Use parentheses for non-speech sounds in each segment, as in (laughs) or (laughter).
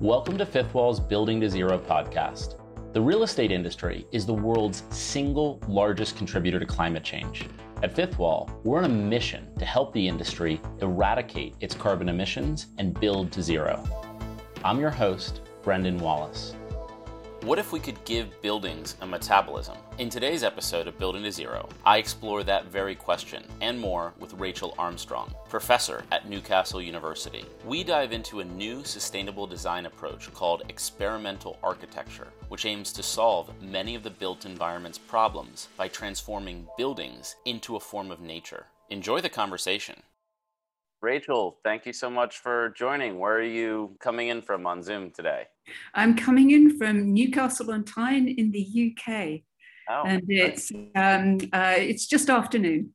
Welcome to Fifth Wall's Building to Zero podcast. The real estate industry is the world's single largest contributor to climate change. At Fifth Wall, we're on a mission to help the industry eradicate its carbon emissions and build to zero. I'm your host, Brendan Wallace. What if we could give buildings a metabolism? In today's episode of Building to Zero, I explore that very question and more with Rachel Armstrong, professor at Newcastle University. We dive into a new sustainable design approach called experimental architecture, which aims to solve many of the built environment's problems by transforming buildings into a form of nature. Enjoy the conversation. Rachel, thank you so much for joining. Where are you coming in from on Zoom today? I'm coming in from Newcastle on Tyne in the UK. Oh, and it's um, uh, it's just afternoon.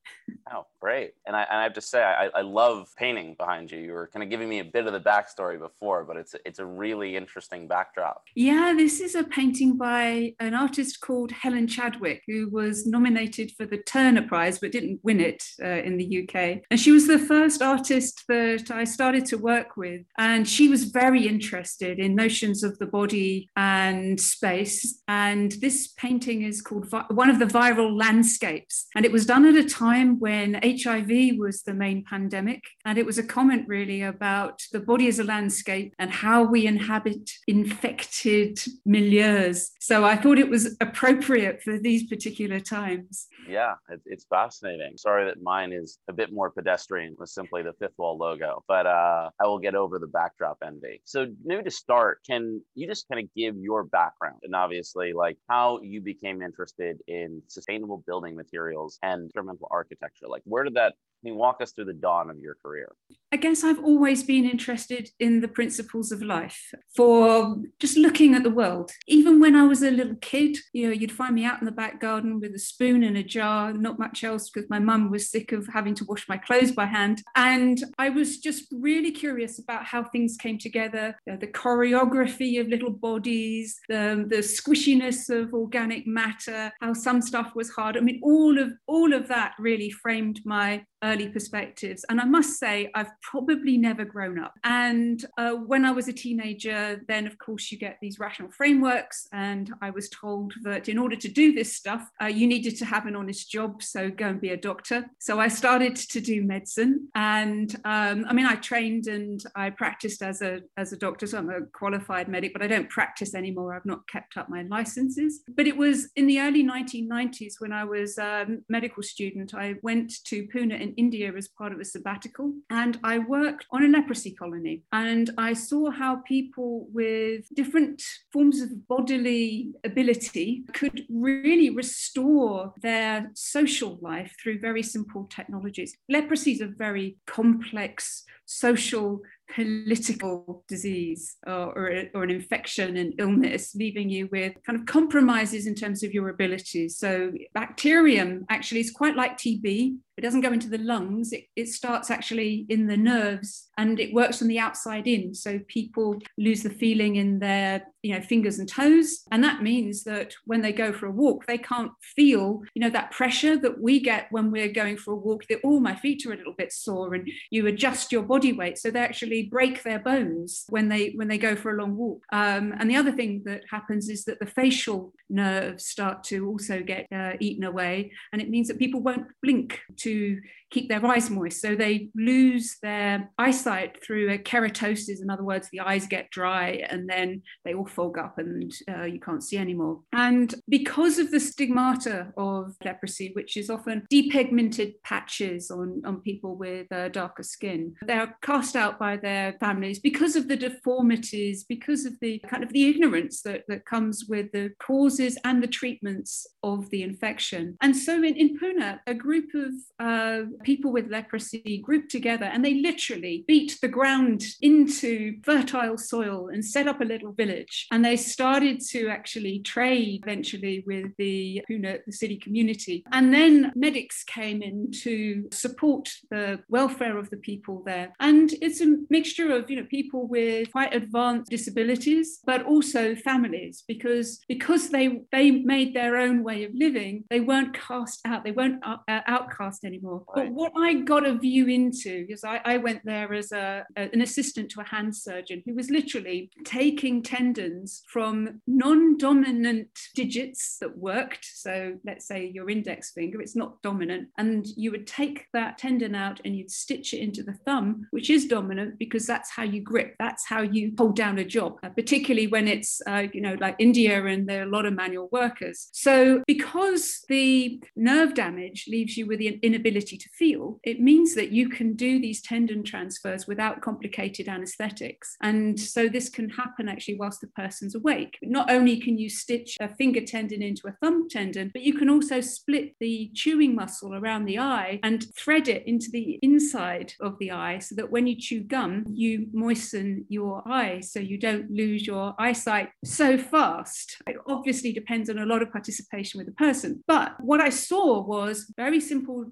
Oh, great! And I, and I have to say, I, I love painting behind you. You were kind of giving me a bit of the backstory before, but it's it's a really interesting backdrop. Yeah, this is a painting by an artist called Helen Chadwick, who was nominated for the Turner Prize but didn't win it uh, in the UK. And she was the first artist that I started to work with, and she was very interested in notions of the body and space. And this painting is called one of the viral landscapes. And it was done at a time when HIV was the main pandemic. And it was a comment really about the body as a landscape and how we inhabit infected milieus. So I thought it was appropriate for these particular times. Yeah, it's fascinating. Sorry that mine is a bit more pedestrian with simply the fifth wall logo, but uh, I will get over the backdrop envy. So maybe to start, can you just kind of give your background and obviously like how you became interested in sustainable building materials and experimental architecture? Like where did that can you walk us through the dawn of your career? I guess I've always been interested in the principles of life for just looking at the world. Even when I was a little kid, you know, you'd find me out in the back garden with a spoon and a jar, not much else because my mum was sick of having to wash my clothes by hand. And I was just really curious about how things came together, you know, the choreography of little bodies, the, the squishiness of organic matter, how some stuff was hard. I mean, all of all of that really framed my early perspectives. And I must say, I've probably never grown up. And uh, when I was a teenager, then of course you get these rational frameworks. And I was told that in order to do this stuff, uh, you needed to have an honest job. So go and be a doctor. So I started to do medicine. And um, I mean, I trained and I practiced as a, as a doctor. So I'm a qualified medic, but I don't practice anymore. I've not kept up my licenses. But it was in the early 1990s when I was a medical student, I went to Pune in India as part of a sabbatical. And I worked on a leprosy colony. And I saw how people with different forms of bodily ability could really restore their social life through very simple technologies. Leprosy is a very complex social political disease or, or, or, an infection and illness, leaving you with kind of compromises in terms of your abilities. So, bacterium actually is quite like TB. It doesn't go into the lungs, it, it starts actually in the nerves and it works from the outside in. So, people lose the feeling in their you know fingers and toes. And that means that when they go for a walk they can't feel you know that pressure that we get when we're going for a walk that oh my feet are a little bit sore and you adjust your body weight. So they actually break their bones when they when they go for a long walk. Um, and the other thing that happens is that the facial nerves start to also get uh, eaten away. And it means that people won't blink to keep their eyes moist. So they lose their eyesight through a keratosis. In other words, the eyes get dry and then they all fog up and uh, you can't see anymore. And because of the stigmata of leprosy, which is often depigmented patches on, on people with uh, darker skin, they're cast out by their families because of the deformities, because of the kind of the ignorance that, that comes with the causes and the treatments of the infection. And so in, in Pune, a group of uh, people with leprosy grouped together and they literally beat the ground into fertile soil and set up a little village. And they started to actually trade eventually with the Pune, the city community. And then medics came in to support the welfare of the people there. And it's a mixture of, you know, people with quite advanced disabilities, but also families, because because they they made their own way of living, they weren't cast out, they weren't uh, outcast anymore. Right. But what I got a view into, because I, I went there as a, a, an assistant to a hand surgeon who was literally taking tendons from non dominant digits that worked. So let's say your index finger, it's not dominant. And you would take that tendon out and you'd stitch it into the thumb, which is dominant because that's how you grip, that's how you hold down a job, uh, particularly when it's, uh, you know, like India and there are a lot of manual workers. So because the nerve damage leaves you with the inability to feel, it means that you can do these tendon transfers without complicated anesthetics. And so this can happen actually whilst the person's awake. Not only can you stitch a finger tendon into a thumb tendon, but you can also split the chewing muscle around the eye and thread it into the inside of the eye so that when you chew gum, you moisten your eye so you don't lose your eyesight so fast. It obviously depends on a lot of participation with the person. But what I saw was very simple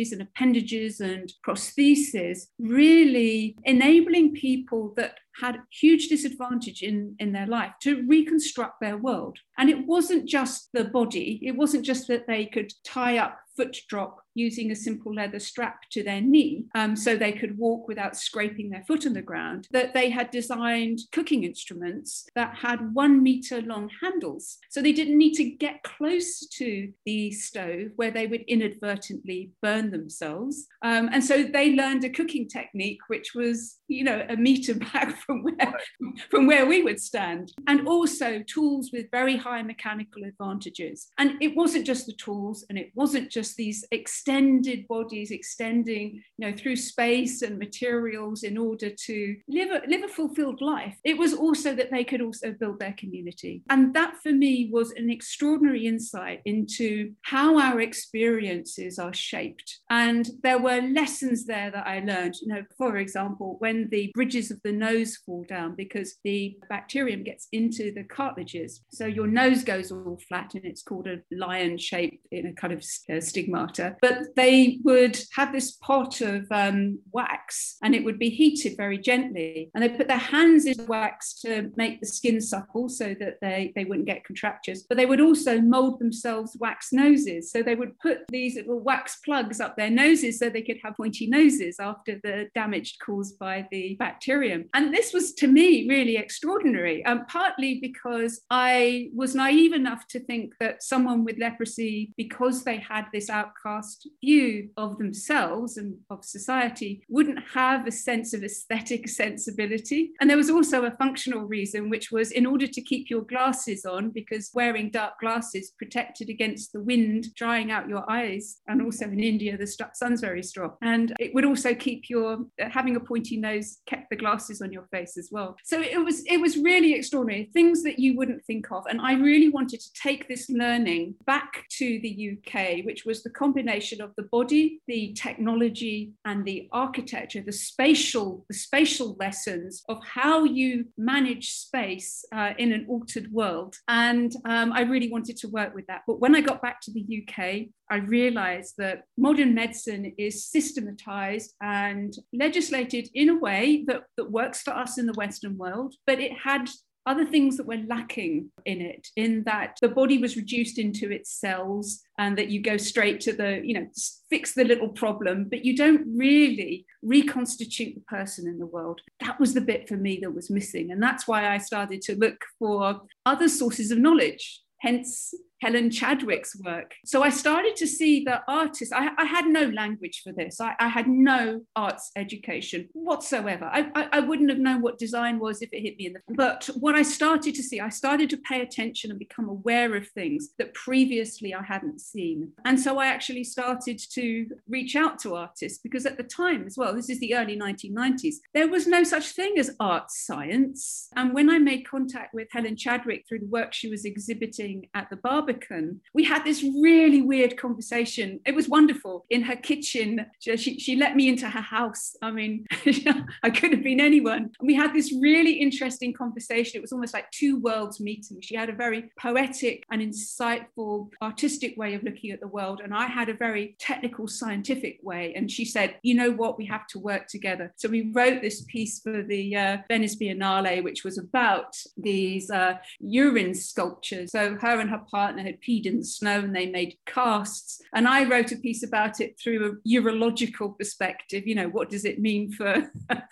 technologies and appendages and prostheses really enabling people that had huge disadvantage in, in their life to reconstruct their world. And it wasn't just the body, it wasn't just that they could tie up foot drop using a simple leather strap to their knee um, so they could walk without scraping their foot on the ground, that they had designed cooking instruments that had one meter long handles. So they didn't need to get close to the stove where they would inadvertently burn themselves. Um, and so they learned a cooking technique which was, you know, a meter (laughs) back from where, (laughs) from where we would stand. And also tools with very high mechanical advantages. And it wasn't just the tools and it wasn't just these extended bodies extending you know through space and materials in order to live a, live a fulfilled life. It was also that they could also build their community. And that for me was an extraordinary insight into how our experiences are shaped. And there were lessons there that i learned. You know for example when the bridges of the nose fall down because the bacterium gets into the cartilages so your nose goes all flat and it's called a lion shape in a kind of uh, stigmata. But they would have this pot of um, wax and it would be heated very gently. And they put their hands in wax to make the skin supple so that they, they wouldn't get contractures. But they would also mold themselves wax noses. So they would put these little wax plugs up their noses so they could have pointy noses after the damage caused by the bacterium. And this was to me really extraordinary, um, partly because I was naive enough to think that someone with leprosy, because they had this outcast view of themselves and of society wouldn't have a sense of aesthetic (laughs) sensibility. And there was also a functional reason, which was in order to keep your glasses on, because wearing dark glasses protected against the wind drying out your eyes. And also in India, the sun's very strong. And it would also keep your having a pointy nose kept the glasses on your face as well. So it was it was really extraordinary, things that you wouldn't think of. And I really wanted to take this learning back to the UK, which was the combination of the body, the technology, and the architecture, the spatial, the spatial lessons of how you manage space uh, in an altered world. And um, I really wanted to work with that. But when I got back to the UK, I realized that modern medicine is systematized and legislated in a way that, that works for us in the Western world, but it had other things that were lacking in it, in that the body was reduced into its cells and that you go straight to the, you know, fix the little problem, but you don't really reconstitute the person in the world. That was the bit for me that was missing. And that's why I started to look for other sources of knowledge. Hence, Helen Chadwick's work. So I started to see that artists, I, I had no language for this. I, I, had no arts education whatsoever. I, I, I, wouldn't have known what design was if it hit me in the. But what I started to see, I started to pay attention and become aware of things that previously I hadn't seen. And so I actually started to reach out to artists because at the time as well, this is the early 1990s, there was no such thing as art science. And when I made contact with Helen Chadwick through the work she was exhibiting at the Barber Barbican, we had this really weird conversation. It was wonderful in her kitchen. She, she let me into her house. I mean, (laughs) I couldn't have been anyone. And we had this really interesting conversation. It was almost like two worlds meeting. She had a very poetic and insightful, artistic way of looking at the world. And I had a very technical, scientific way. And she said, you know what, we have to work together. So we wrote this piece for the uh, Venice Biennale, which was about these uh, urine sculptures. So her and her partner partner had peed in the snow and they made casts. And I wrote a piece about it through a urological perspective. You know, what does it mean for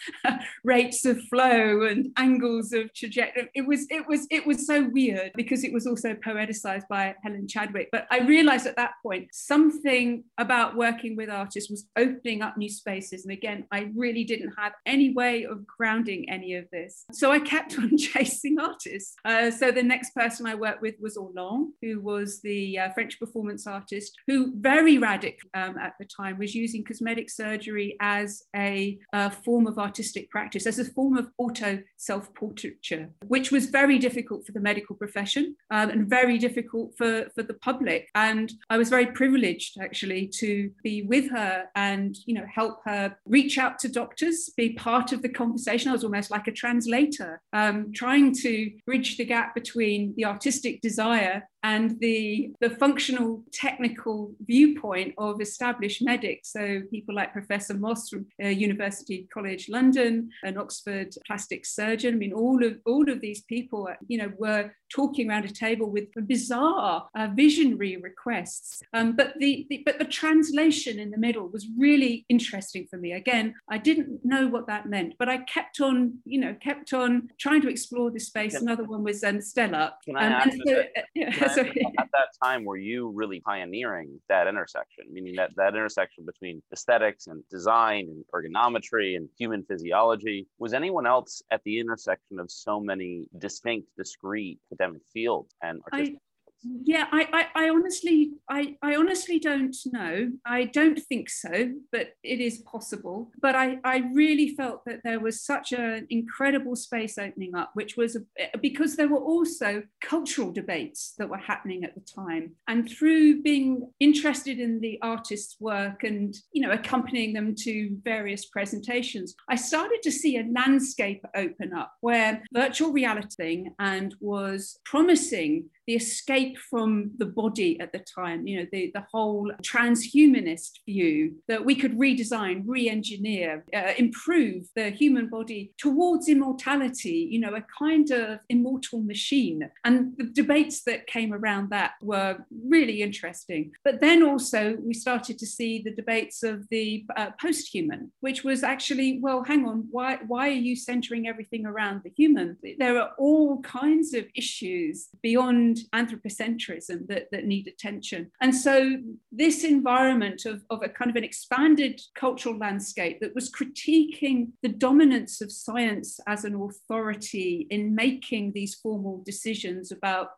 (laughs) rates of flow and angles of trajectory? It was, it was, it was so weird because it was also poeticized by Helen Chadwick. But I realized at that point something about working with artists was opening up new spaces. And again, I really didn't have any way of grounding any of this. So I kept (laughs) on chasing artists. Uh, so the next person I worked with was Orlan, who was the uh, French performance artist, who very radical um, at the time was using cosmetic surgery as a, a form of artistic practice, as a form of auto self portraiture, which was very difficult for the medical profession um, and very difficult for, for the public. And I was very privileged actually to be with her and you know help her reach out to doctors, be part of the conversation. I was almost like a translator, um, trying to bridge the gap between the artistic desire and the, the functional technical viewpoint of established medics. So people like Professor Moss from uh, University College London, an Oxford plastic surgeon. I mean, all of all of these people, you know, were talking around a table with bizarre uh, visionary requests. Um, but the, the but the translation in the middle was really interesting for me. Again, I didn't know what that meant, but I kept on, you know, kept on trying to explore this space. Another one was um, Stella. Can I um, ask so, uh, yeah, at (laughs) that time were you really pioneering that intersection meaning that that intersection between aesthetics and design and ergonometry and human physiology was anyone else at the intersection of so many distinct discrete academic fields and I, yeah I, I, I honestly I, I honestly don't know. I don't think so but it is possible. But i i really felt that there was such an incredible space opening up which was a, because there were also cultural debates that were happening at the time. And through being interested in the artist's work and you know accompanying them to various presentations i started to see a landscape open up where virtual reality and was promising the escape from the body at the time, you know, the, the whole transhumanist view that we could redesign, re engineer, uh, improve the human body towards immortality, you know, a kind of immortal machine. And the debates that came around that were really interesting. But then also we started to see the debates of the uh, post human, which was actually, well, hang on, why, why are you centering everything around the human? There are all kinds of issues beyond anthropocentrism that, that need attention. And so this environment of, of a kind of an expanded cultural landscape that was critiquing the dominance of science as an authority in making these formal decisions about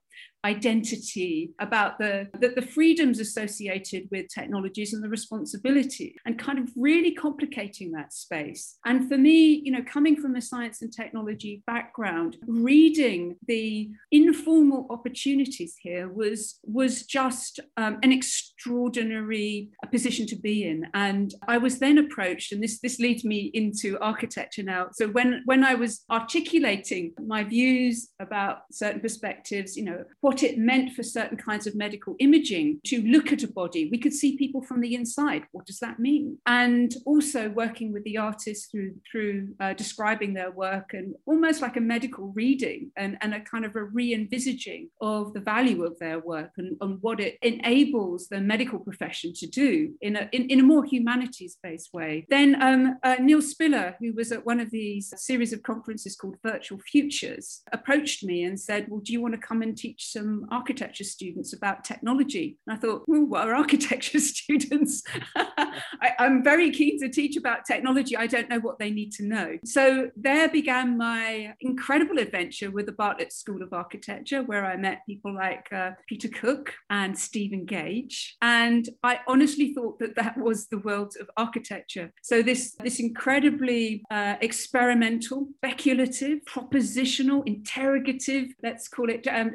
identity, about the, the, the, freedoms associated with technologies and the responsibility, and kind of really complicating that space. And for me, you know, coming from a science and technology background, reading the informal opportunities here was, was just um, an extraordinary position to be in. And I was then approached, and this, this leads me into architecture now. So when, when I was articulating my views about certain perspectives, you know, what it meant for certain kinds of medical imaging to look at a body. We could see people from the inside. What does that mean? And also working with the artists through through uh, describing their work and almost like a medical reading and, and a kind of a re-envisaging of the value of their work and, and what it enables the medical profession to do in a, in, in a more humanities-based way. Then um, uh, Neil Spiller, who was at one of these series of conferences called Virtual Futures, approached me and said, well, do you want to come and teach some architecture students about technology. And I thought, what are (laughs) architecture students? (laughs) I, am very keen to teach about technology. I don't know what they need to know. So there began my incredible adventure with the Bartlett School of Architecture, where I met people like uh, Peter Cook and Stephen Gage. And I honestly thought that that was the world of architecture. So this, this incredibly uh, experimental, speculative, propositional, interrogative, let's call it um,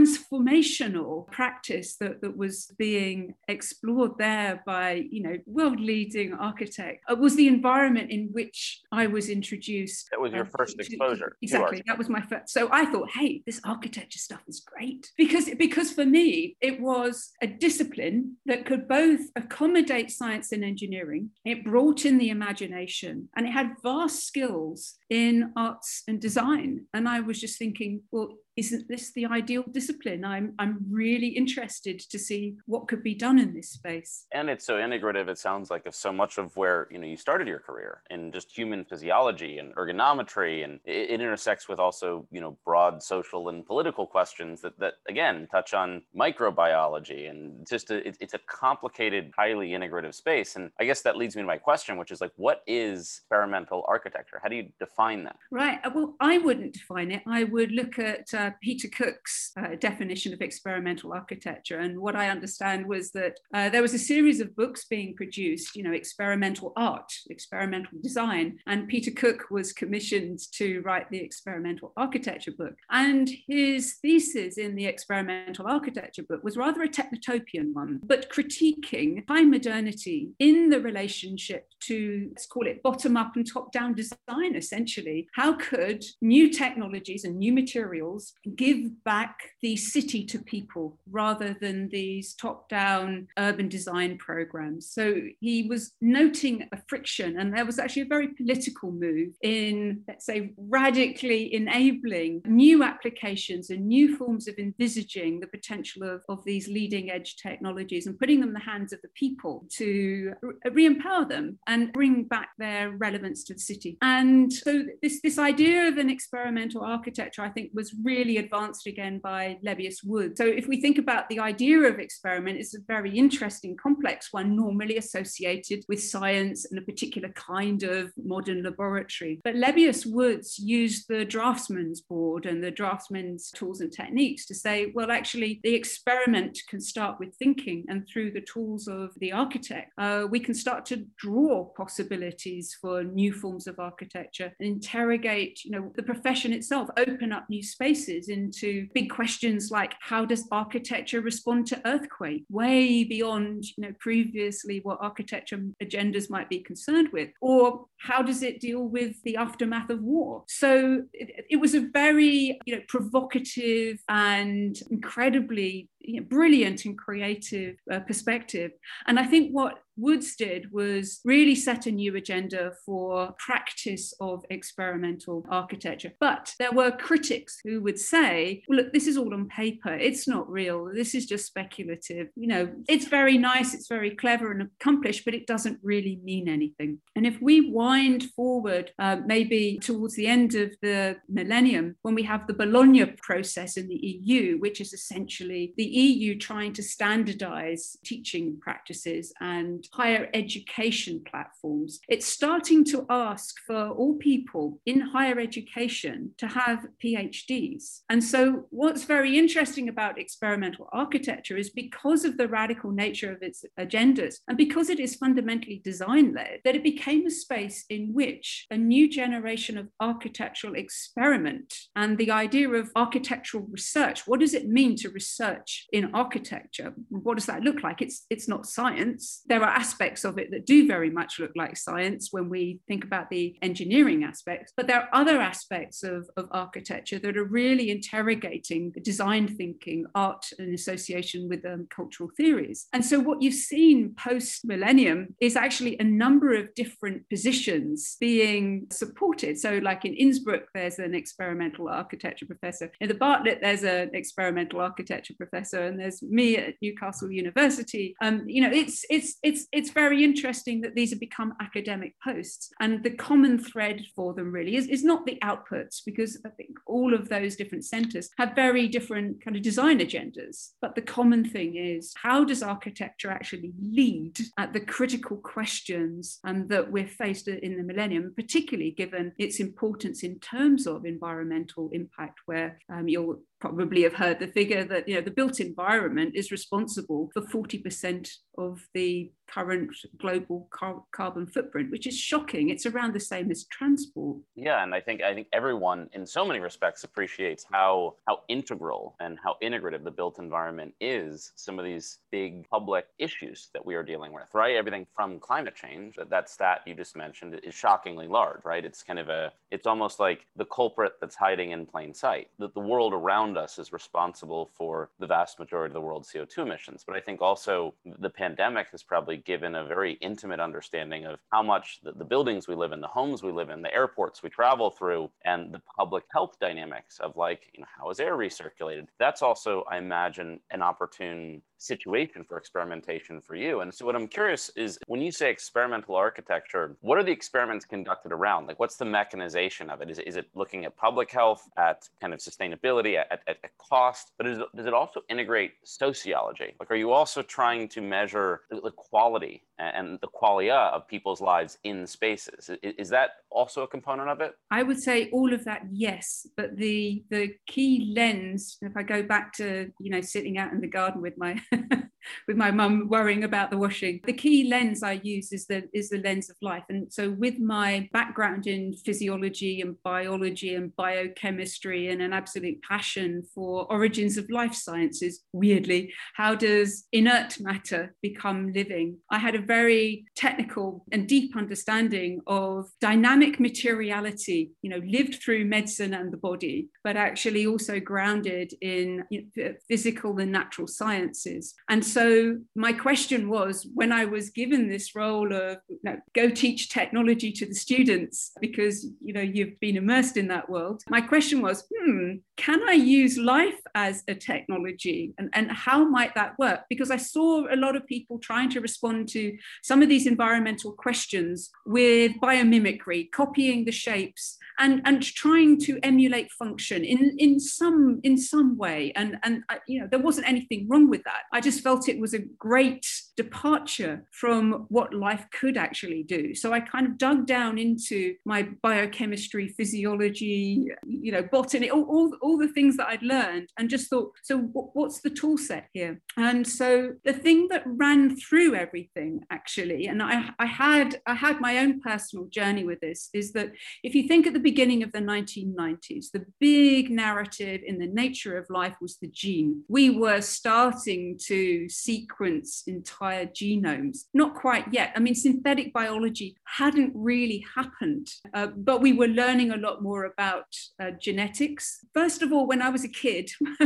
transformational practice that, that was being explored there by, you know, world leading architect uh, was the environment in which I was introduced. That was your uh, first to, exposure. exactly. That was my first. So I thought, hey, this architecture stuff is great because, because for me, it was a discipline that could both accommodate science and engineering. It brought in the imagination and it had vast skills in arts and design. And I was just thinking, well, isn't this the ideal discipline? I'm, I'm really interested to see what could be done in this space. And it's so integrative, it sounds like, of so much of where you know you started your career in just human physiology and ergonometry, and it, it intersects with also you know broad social and political questions that, that again touch on microbiology and just a, it, it's a complicated, highly integrative space. And I guess that leads me to my question, which is like, what is experimental architecture? How do you define that? Right. Uh, well, I wouldn't define it. I would look at uh, Peter Cook's uh, definition of experimental architecture. And what I understand was that uh, there was a series of books being produced, you know, experimental art, experimental design. And Peter Cook was commissioned to write the experimental architecture book. And his thesis in the experimental architecture book was rather a technotopian one, but critiquing high modernity in the relationship to, let's call it bottom up and top down design, essentially. How could new technologies and new materials give back the city to people rather than these top down urban design programs? So he was noting a friction, and there was actually a very political move in, let's say, radically enabling new applications and new forms of envisaging the potential of, of these leading edge technologies and putting them in the hands of the people to re empower them and bring back their relevance to the city. And so this, this idea of an experimental architecture, I think, was really advanced again by Lebbeus Woods. So if we think about the idea of experiment, it's a very interesting, complex one, normally associated with science and a particular kind of modern laboratory. But Lebbeus Woods used the draftsman's board and the draftsman's tools and techniques to say, well, actually, the experiment can start with thinking, and through the tools of the architect, uh, we can start to draw possibilities for new forms of architecture and interrogate, you know, the profession itself, open up new spaces into big questions like how does architecture respond to earthquake, way beyond, you know, previously what architecture agendas might be concerned with, or how does it deal with the aftermath of war? So it, it was a very, you know, provocative and incredibly you know, brilliant and creative uh, perspective. And I think what Woods did was really set a new agenda for practice of experimental architecture. But there were critics who would say, well, look, this is all on paper. It's not real. This is just speculative. You know, it's very nice, it's very clever and accomplished, but it doesn't really mean anything. And if we wind forward, uh, maybe towards the end of the millennium, when we have the Bologna process in the EU, which is essentially the EU trying to standardize teaching practices and higher education platforms. It's starting to ask for all people in higher education to have PhDs. And so, what's very interesting about experimental architecture is because of the radical nature of its agendas and because it is fundamentally design led, that it became a space in which a new generation of architectural experiment and the idea of architectural research what does it mean to research in architecture? What does that look like? It's, it's not science. There are aspects of it that do very much look like science when we think about the engineering aspects, but there are other aspects of, of architecture that are really interrogating the design thinking, art and association with um, cultural theories. And so what you've seen post millennium is actually a number of different positions being supported. So, like in Innsbruck, there's an experimental architecture professor. In the Bartlett, there's an experimental architecture professor, and there's me at Newcastle University. Um, you know, it's it's it's it's very interesting that these have become academic posts. And the common thread for them really is, is not the outputs, because I think all of those different centers have very different kind of design agendas. But the common thing is how does architecture actually lead at the critical questions and that we're faced in the millennium, particularly given its importance in terms of environmental impact, where um, you'll probably have heard the figure that you know the built environment is responsible for 40% of the current global car- carbon footprint which is shocking. It's around the same as transport. Yeah and i think i think everyone in so many respects appreciates how how integral and how integrative the built environment is some of these big public issues that we are dealing with right? Everything from climate change that stat you just mentioned is shockingly large right? It's kind of a it's almost like the culprit that's hiding in plain sight. That the world around around us is responsible for the vast majority of the world's CO2 emissions. But I think also the pandemic has probably given a very intimate understanding of how much the, the buildings we live in, the homes we live in, the airports we travel through, and the public health dynamics of like, you know, how is air recirculated? That's also, I imagine, an opportune situation for experimentation for you. And so, what I'm curious is when you say experimental architecture, what are the experiments conducted around? Like, what's the mechanization of it? Is it, is it looking at public health, at kind of sustainability, at, at, at cost? But is, does it also integrate sociology? Like, are you also trying to measure the quality and the qualia of people's lives in spaces? Is, is that also a component of it? I would say all of that, yes. But the the key lens, if I go back to you know sitting out in the garden with my (laughs) with my mum worrying about the washing. The key lens I use is the is the lens of life. And so with my background in physiology and biology and biochemistry and an absolute passion for origins of life sciences, weirdly, how does inert matter become living? I had a very technical and deep understanding of dynamic materiality, you know, lived through medicine and the body, but actually also grounded in you know, physical and natural sciences. And so my question was when I was given this role of you know, go teach technology to the students because you know you've been immersed in that world, my question was, hmm, can I use life as a technology and, and how might that work? Because I saw a lot of people trying to respond to some of these environmental questions with biomimicry, copying the shapes and, and trying to emulate function in, in some in some way. And, and I, you know, there wasn't anything wrong with that. I just felt it was a great departure from what life could actually do. So I kind of dug down into my biochemistry, physiology, you know, botany, all, all, all the things that I'd learned and just thought, so what's the tool set here? And so the thing that ran through everything actually, and I, I had I had my own personal journey with this, is that if you think at the beginning of the 1990s, the big narrative in the nature of life was the gene. We were starting to sequence entire genomes. Not quite yet. I mean, synthetic biology hadn't really happened, uh, but we were learning a lot more about uh, genetics. First of all, when I was a kid, (laughs)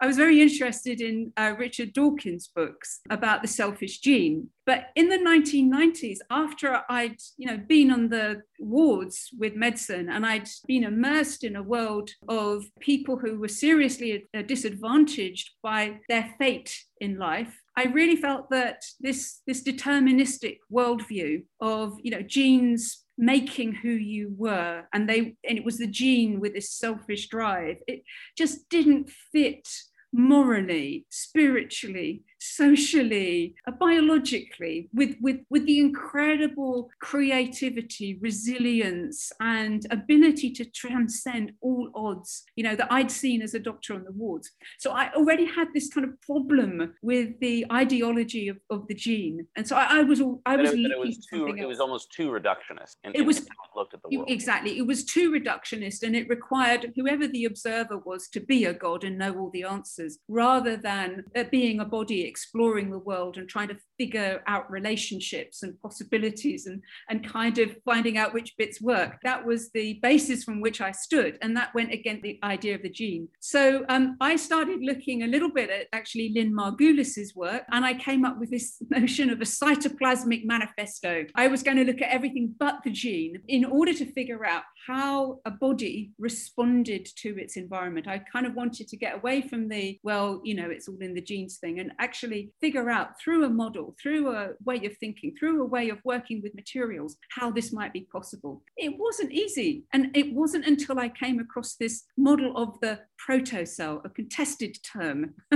I was very interested in uh, Richard Dawkins' books about the selfish gene. But in the 1990s, after I'd you know been on the wards with medicine and I'd been immersed in a world of people who were seriously uh, disadvantaged by their fate in life, I really felt that this this deterministic worldview of you know genes making who you were and they and it was the gene with this selfish drive it just didn't fit morally spiritually socially, uh, biologically, with, with, with the incredible creativity, resilience, and ability to transcend all odds, you know, that I'd seen as a doctor on the wards. So I already had this kind of problem with the ideology of, of the gene. And so I, I was I was, it, it was too it was almost too reductionist. In, it in was looked at the world. Exactly. It was too reductionist and it required whoever the observer was to be a god and know all the answers rather than being a body exploring the world and trying to figure out relationships and possibilities and, and kind of finding out which bits work. That was the basis from which I stood. And that went against the idea of the gene. So um, I started looking a little bit at actually Lynn Margulis's work, and I came up with this (laughs) notion of a cytoplasmic manifesto. I was going to look at everything but the gene in order to figure out how a body responded to its environment. I kind of wanted to get away from the, well, you know, it's all in the genes thing and actually figure out through a model, through a way of thinking, through a way of working with materials, how this might be possible. It wasn't easy. And it wasn't until I came across this model of the protocell, a contested term, (laughs)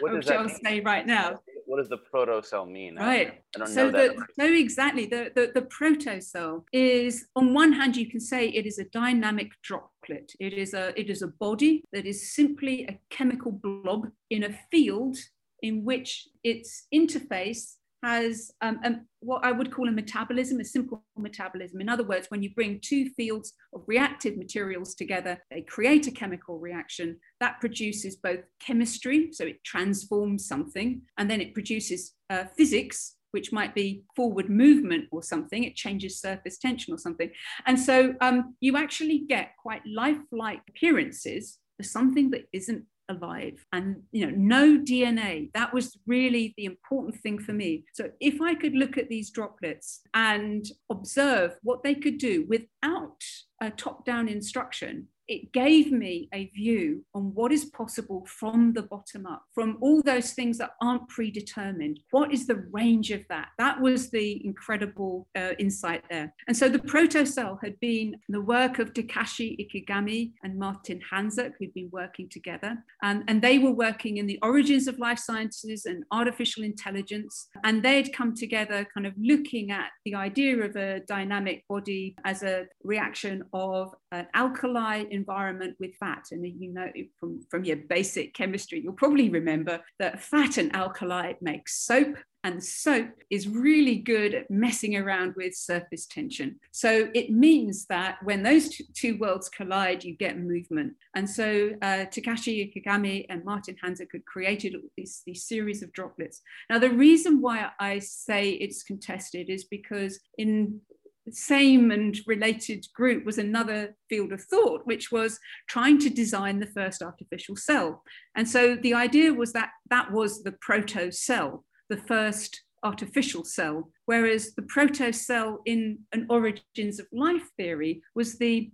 which I'll mean? say right now what does the protocell mean? Right. I don't so know that. The, so exactly, the, the, the protocell is on one hand, you can say it is a dynamic droplet. It is a it is a body that is simply a chemical blob in a field in which its interface has um, um, what I would call a metabolism, a simple metabolism. In other words, when you bring two fields of reactive materials together, they create a chemical reaction that produces both chemistry, so it transforms something, and then it produces uh, physics, which might be forward movement or something. It changes surface tension or something. And so um, you actually get quite lifelike appearances for something that isn't alive. And you know no dna that was really the important thing for me. So if i could look at these droplets and observe what they could do without a top down instruction it gave me a view on what is possible from the bottom up, from all those things that aren't predetermined. What is the range of that? That was the incredible uh, insight there. And so the protocell had been the work of Takashi Ikegami and Martin Hanczyc, who'd been working together. And, and they were working in the origins of life sciences and artificial intelligence. And they'd come together kind of looking at the idea of a dynamic body as a reaction of an alkali environment with fat. And you know from, from your basic chemistry, you'll probably remember that fat and alkali make soap. And soap is really good at messing around with surface tension. So it means that when those two worlds collide, you get movement. And so uh, Takashi Ikegami and Martin Hanczyc had created these, these series of droplets. Now, the reason why I say it's contested is because in same and related group was another field of thought, which was trying to design the first artificial cell. And so the idea was that that was the proto cell, the first artificial cell, whereas the proto cell in an origins of life theory was the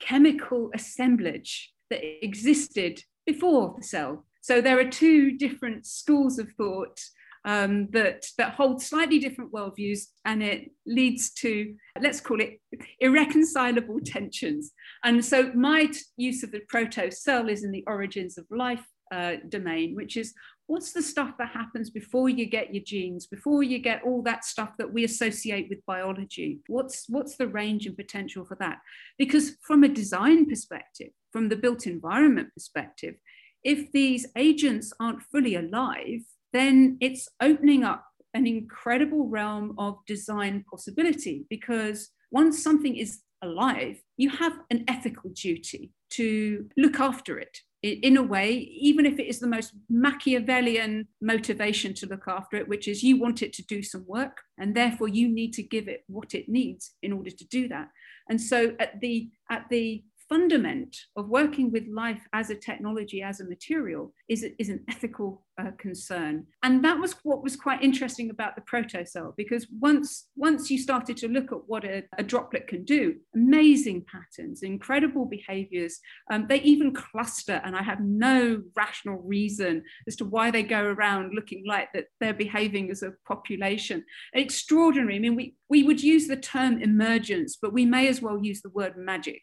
chemical assemblage that existed before the cell. So there are two different schools of thought um, that that hold slightly different worldviews, and it leads to let's call it irreconcilable tensions. And so my t- use of the proto cell is in the origins of life uh, domain, which is what's the stuff that happens before you get your genes, before you get all that stuff that we associate with biology? What's what's the range and potential for that? Because from a design perspective, from the built environment perspective, if these agents aren't fully alive, then it's opening up an incredible realm of design possibility because once something is alive, you have an ethical duty to look after it in a way, even if it is the most Machiavellian motivation to look after it, which is you want it to do some work, and therefore you need to give it what it needs in order to do that. And so at the at the fundament of working with life as a technology, as a material, is, is an ethical uh, concern. And that was what was quite interesting about the protocell, because once, once you started to look at what a, a droplet can do, amazing patterns, incredible behaviors, um, they even cluster, and I have no rational reason as to why they go around looking like that they're behaving as a population. Extraordinary. I mean, we, we would use the term emergence, but we may as well use the word magic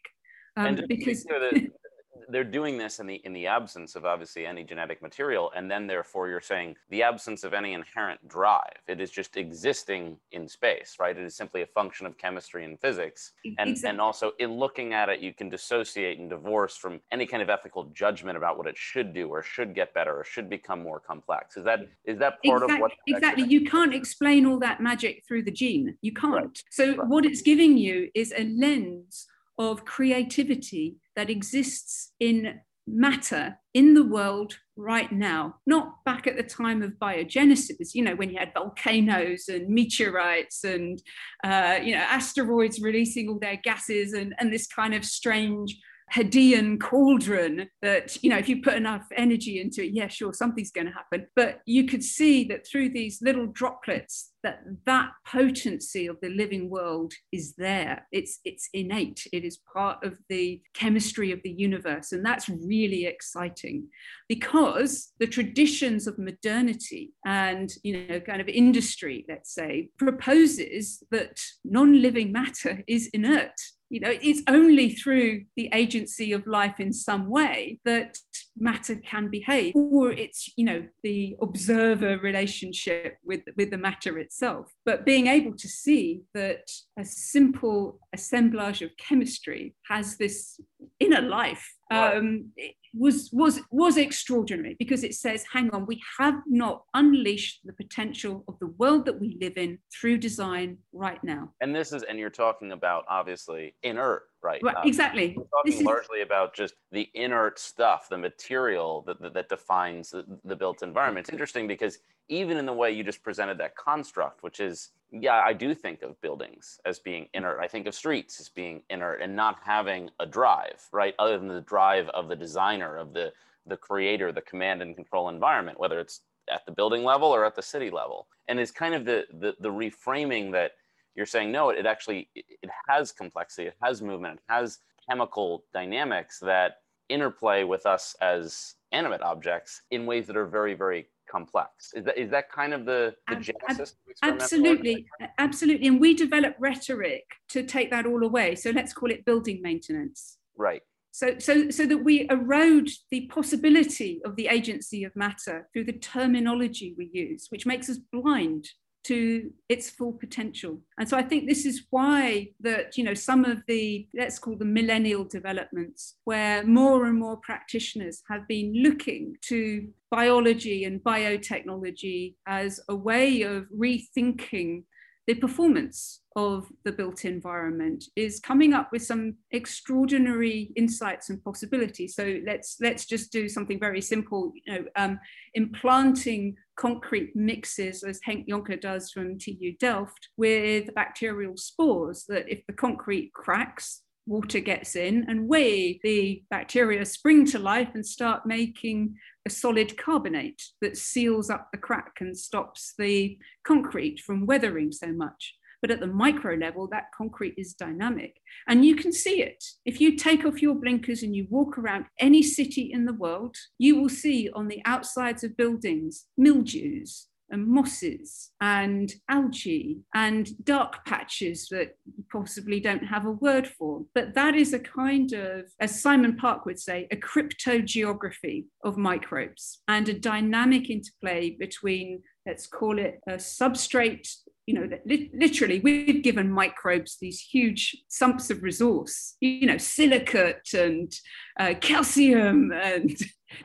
um, because (laughs) they're doing this in the in the absence of obviously any genetic material and then therefore you're saying the absence of any inherent drive it is just existing in space right? It is simply a function of chemistry and physics. And exactly. and also in looking at it you can dissociate and divorce from any kind of ethical judgment about what it should do or should get better or should become more complex. Is that is that part exactly, of what exactly. you can't explain all that magic through the gene. You can't. Right. so right. what it's giving you is a lens of creativity that exists in matter in the world right now, not back at the time of biogenesis, you know, when you had volcanoes and meteorites and, uh, you know, asteroids releasing all their gases and, and this kind of strange Hadean cauldron that, you know, if you put enough energy into it, yeah, sure, something's going to happen. But you could see that through these little droplets, that that potency of the living world is there. It's it's innate. It is part of the chemistry of the universe, and that's really exciting, because the traditions of modernity and you know kind of industry, let's say, proposes that non-living matter is inert you know it's only through the agency of life in some way that matter can behave or it's you know the observer relationship with with the matter itself. But being able to see that a simple assemblage of chemistry has this inner life um, was was was extraordinary because it says hang on we have not unleashed the potential of the world that we live in through design right now. And this is and you're talking about obviously inert right right um, exactly we're talking largely about just the inert stuff the material that, that, that defines the, the built environment it's interesting because even in the way you just presented that construct which is yeah, I do think of buildings as being inert. I think of streets as being inert and not having a drive, right? Other than the drive of the designer, of the the creator, the command and control environment, whether it's at the building level or at the city level. And it's kind of the the, the reframing that you're saying no, it actually it has complexity, it has movement, it has chemical dynamics that interplay with us as animate objects in ways that are very, very complex. Is that is that kind of the, the genesis? absolutely, absolutely. And we develop rhetoric to take that all away. So let's call it building maintenance. Right. So, so, so that we erode the possibility of the agency of matter through the terminology we use, which makes us blind to its full potential. And so I think this is why that, you know, some of the, let's call them millennial developments, where more and more practitioners have been looking to biology and biotechnology as a way of rethinking the performance of the built environment is coming up with some extraordinary insights and possibilities. So let's let's just do something very simple. You know, um, implanting concrete mixes, as Henk Jonker does from TU Delft, with bacterial spores. That if the concrete cracks, water gets in and we, the bacteria, spring to life and start making a solid carbonate that seals up the crack and stops the concrete from weathering so much. But at the micro level, that concrete is dynamic. And you can see it. If you take off your blinkers and you walk around any city in the world, you will see on the outsides of buildings mildews, and mosses and algae and dark patches that you possibly don't have a word for. But that is a kind of, as Simon Park would say, a cryptogeography of microbes and a dynamic interplay between, let's call it a substrate you know, li- literally, we've given microbes these huge sumps of resource, you know, silicate and uh, calcium and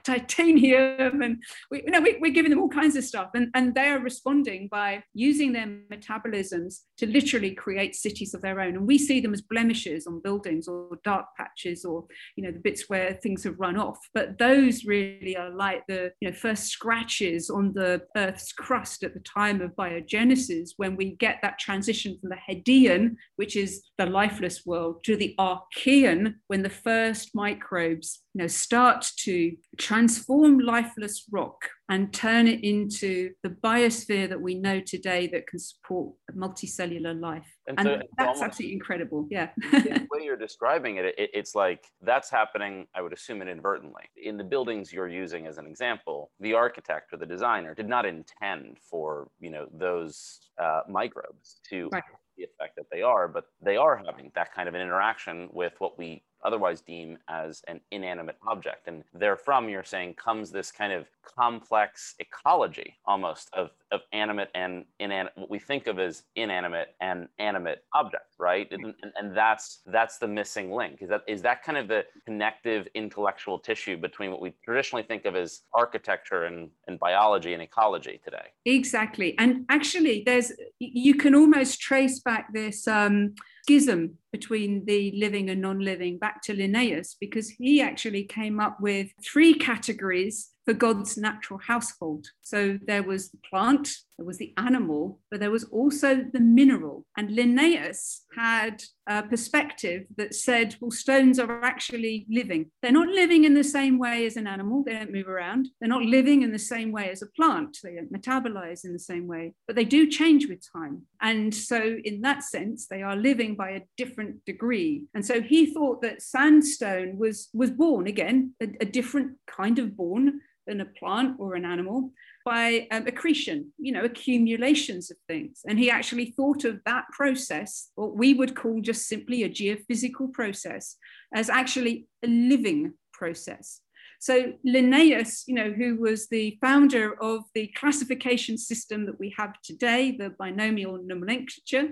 titanium and we, you know, we, are giving them all kinds of stuff and, and they're responding by using their metabolisms to literally create cities of their own. And we see them as blemishes on buildings or dark patches or you know the bits where things have run off. But those really are like the you know first scratches on the earth's crust at the time of biogenesis when we get that transition from the Hadean which is the lifeless world to the Archean when the first microbes you know start to transform lifeless rock and turn it into the biosphere that we know today that can support multicellular life. And, and so that's almost, absolutely incredible. Yeah. (laughs) the way you're describing it, it, it's like that's happening, I would assume inadvertently. In the buildings you're using as an example, the architect or the designer did not intend for, you know, those uh, microbes to right. the effect that they are, but they are having that kind of an interaction with what we otherwise deem as an inanimate object. And therefrom, you're saying comes this kind of complex ecology almost of, of animate and inanimate, what we think of as inanimate and animate objects, right? And, and, and, that's that's the missing link. Is that is that kind of the connective intellectual tissue between what we traditionally think of as architecture and, and biology and ecology today? Exactly. And actually, there's you can almost trace back this um, schism between the living and non living back to Linnaeus, because he actually came up with three categories for God's natural household. So there was the plant, there was the animal, but there was also the mineral. And Linnaeus had a perspective that said, well, stones are actually living. They're not living in the same way as an animal, they don't move around. They're not living in the same way as a plant, they don't metabolize in the same way, but they do change with time. And so, in that sense, they are living by a different degree. And so he thought that sandstone was, was born again, a, a different kind of born than a plant or an animal by um, accretion, you know, accumulations of things. And he actually thought of that process, what we would call just simply a geophysical process, as actually a living process. So Linnaeus, you know, who was the founder of the classification system that we have today, the binomial nomenclature,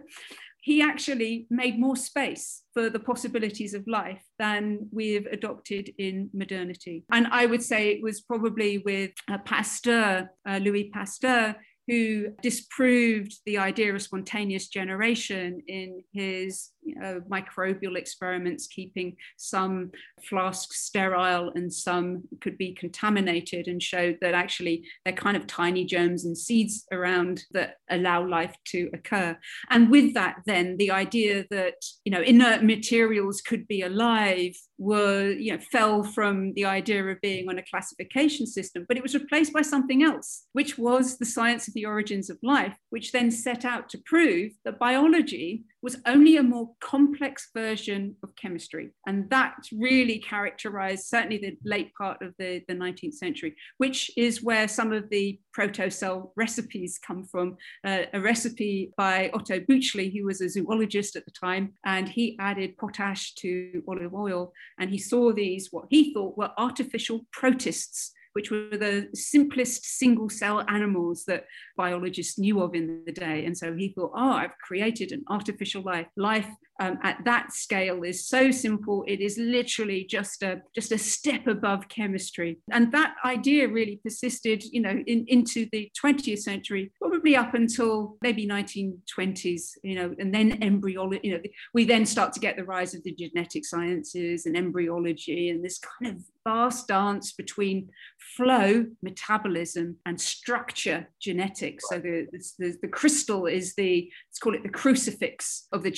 he actually made more space for the possibilities of life than we've adopted in modernity. And I would say it was probably with uh, Pasteur, uh, Louis Pasteur, who disproved the idea of spontaneous generation in his you know, microbial experiments, keeping some flasks sterile and some could be contaminated, and showed that actually they're kind of tiny germs and seeds around that allow life to occur. And with that, then the idea that you know inert materials could be alive were you know fell from the idea of being on a classification system, but it was replaced by something else, which was the science of the origins of life, which then set out to prove that biology was only a more complex version of chemistry. And that really characterized certainly the late part of the, the 19th century, which is where some of the proto-cell recipes come from. Uh, a recipe by Otto Bütschli, who was a zoologist at the time, and he added potash to olive oil. And he saw these, what he thought were artificial protists which were the simplest single cell animals that biologists knew of in the day. And so he thought, oh, I've created an artificial life. Life um, at that scale is so simple. It is literally just a just a step above chemistry. And that idea really persisted, you know, in, into the 20th century, probably up until maybe 1920s, you know, and then embryology, you know, we then start to get the rise of the genetic sciences and embryology and this kind of vast dance between flow, metabolism, and structure, genetics. So the, the, the crystal is the, let's call it the crucifix of the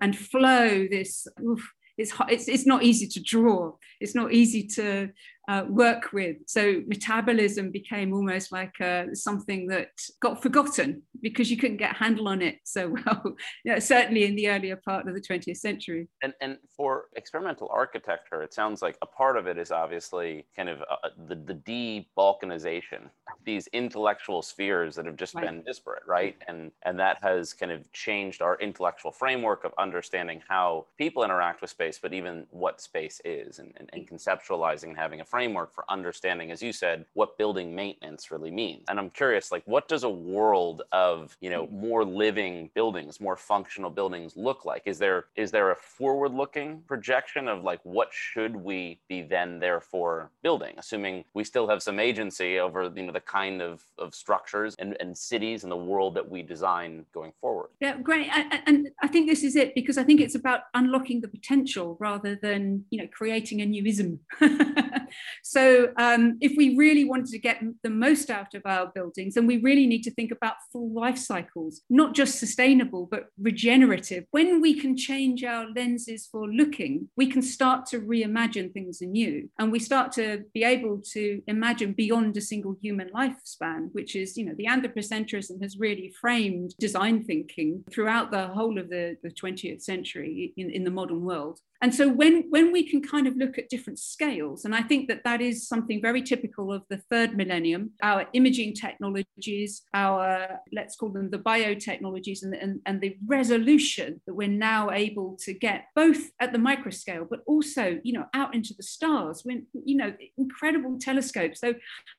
and flow, this, oof, it's, it's, it's not easy to draw. It's not easy to uh, work with. So metabolism became almost like uh, something that got forgotten because you couldn't get a handle on it so (laughs) well, yeah, certainly in the earlier part of the 20th century. And, and for experimental architecture, it sounds like a part of it is obviously kind of uh, the, the de-balkanization, these intellectual spheres that have just right. been disparate, right? And, and that has kind of changed our intellectual framework of understanding how people interact with space, but even what space is and, and, and conceptualizing and having a framework for understanding, as you said, what building maintenance really means. And I'm curious, like, what does a world of you know mm-hmm. more living buildings, more functional buildings look like? Is there is there a forward-looking projection of like what should we be then therefore building, assuming we still have some agency over you know the kind of, of structures and, and cities and the world that we design going forward? Yeah, great. And, and I think this is it because I think it's about unlocking the potential rather than you know creating a new ism. (laughs) so um, if we really wanted to get the most out of our buildings, then we really need to think about full life cycles, not just sustainable, but regenerative. When we can change our lenses for looking, we can start to reimagine things anew. And we start to be able to imagine beyond a single human lifespan, which is, you know, the anthropocentrism has really framed design thinking throughout the whole of the, the 20th century in, in the modern world. And so when, when we can kind of look at different scales, and I think that that is something very typical of the third millennium, our imaging technologies, our, let's call them the biotechnologies and, and, and the resolution that we're now able to get both at the microscale, but also, you know, out into the stars, when, you know, incredible telescopes. So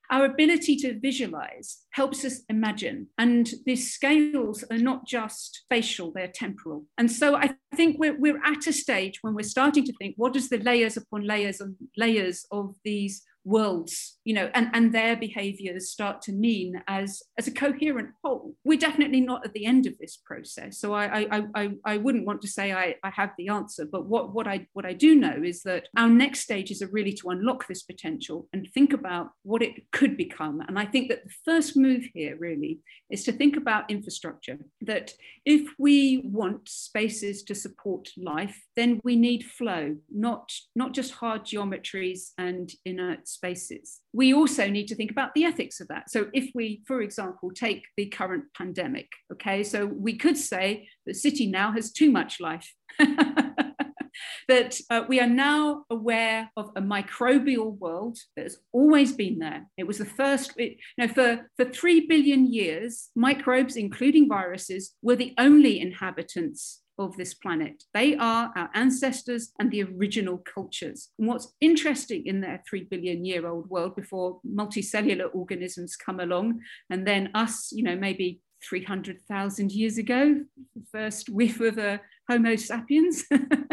our ability to visualize helps us imagine. And these scales are not just spatial, they're temporal. And so I think we're, we're at a stage when we're starting to think what does the layers upon layers and layers of these worlds you know and and their behaviors start to mean as as a coherent whole. We're definitely not at the end of this process. So i i i, I wouldn't want to say I, I have the answer but what what i what i do know is that our next stages are really to unlock this potential and think about what it could become. And i think that the first move here really is to think about infrastructure that if we want spaces to support life then we need flow not not just hard geometries and inert spaces. We also need to think about the ethics of that. So, if we, for example, take the current pandemic, okay, so we could say the city now has too much life. (laughs) that uh, we are now aware of a microbial world that has always been there. It was the first, it, you know, for, for three billion years, microbes, including viruses, were the only inhabitants of this planet. They are our ancestors and the original cultures. And what's interesting in their three billion year old world before multicellular organisms come along, and then us, you know, maybe 300,000 years ago, the first whiff of a Homo sapiens,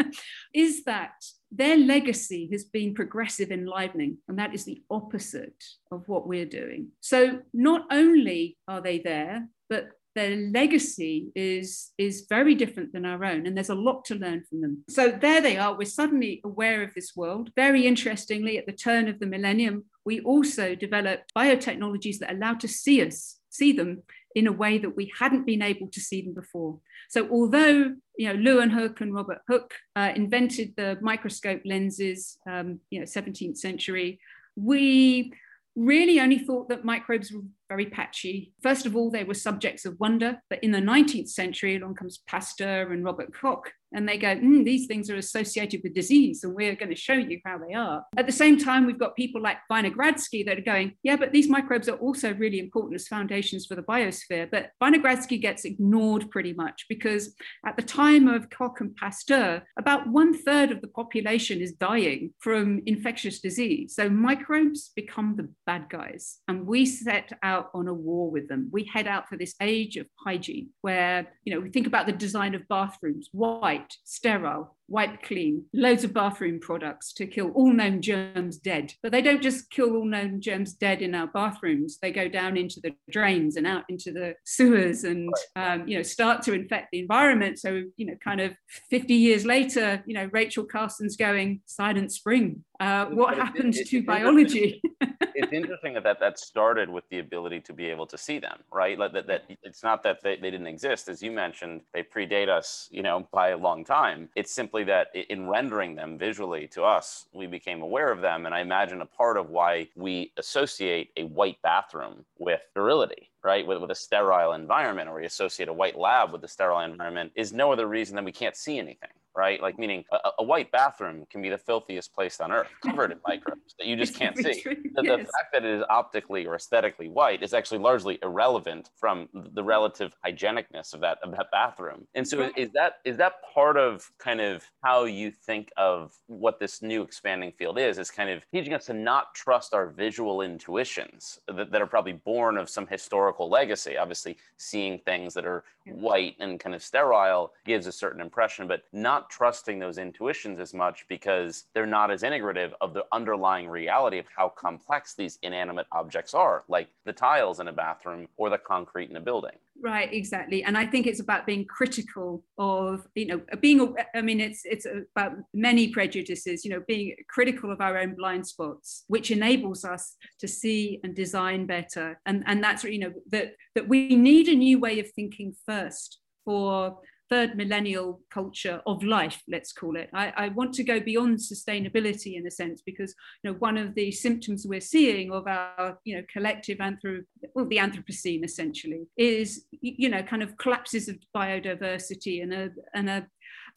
(laughs) is that their legacy has been progressive enlivening, and that is the opposite of what we're doing. So, not only are they there, but their legacy is, is very different than our own, and there's a lot to learn from them. So there they are. We're suddenly aware of this world. Very interestingly, at the turn of the millennium, we also developed biotechnologies that allow to see us, see them in a way that we hadn't been able to see them before. So although you know Leeuwenhoek and Robert Hooke uh, invented the microscope lenses, um, you know 17th century, we really only thought that microbes very patchy. First of all, they were subjects of wonder, but in the 19th century, along comes Pasteur and Robert Koch, and they go, mm, these things are associated with disease, and we're going to show you how they are. At the same time, we've got people like Winogradsky that are going, yeah, but these microbes are also really important as foundations for the biosphere. But Winogradsky gets ignored pretty much because at the time of Koch and Pasteur, about one third of the population is dying from infectious disease. So microbes become the bad guys, and we set out on a war with them. We head out for this age of hygiene where, you know, we think about the design of bathrooms, white sterile, wipe clean, loads of bathroom products to kill all known germs dead. But they don't just kill all known germs dead in our bathrooms. They go down into the drains and out into the sewers and, um, you know, start to infect the environment. So, you know, kind of 50 years later, you know, Rachel Carson's going, Silent Spring. Uh, what happened to biology? (laughs) it's interesting that, that that started with the ability to be able to see them, right? Like that, that it's not that they, they didn't exist, as you mentioned, they predate us, you know, by a long time. It's simply that in rendering them visually to us, we became aware of them. And I imagine a part of why we associate a white bathroom with virility, right, with, with a sterile environment, or we associate a white lab with a sterile environment, is no other reason than we can't see anything right? Like meaning a, a, white bathroom can be the filthiest place on earth, covered in microbes that you (laughs) just can't see. The, the fact that it is optically or aesthetically white is actually largely irrelevant from the relative hygienicness of that of that bathroom. And so, is that is that part of kind of how you think of what this new expanding field is? Is kind of teaching us to not trust our visual intuitions that, that are probably born of some historical legacy. Obviously, seeing things that are white and kind of sterile gives a certain impression, but not trusting those intuitions as much because they're not as integrative of the underlying reality of how complex these inanimate objects are, like the tiles in a bathroom or the concrete in a building. Right, exactly. And I think it's about being critical of, you know, being, I mean, it's, it's about many prejudices, you know, being critical of our own blind spots, which enables us to see and design better. And, and that's, you know, that, that we need a new way of thinking first for third millennial culture of life, let's call it. I, I, want to go beyond sustainability in a sense because you know one of the symptoms we're seeing of our you know collective anthrop well the Anthropocene essentially is you know kind of collapses of biodiversity and a and a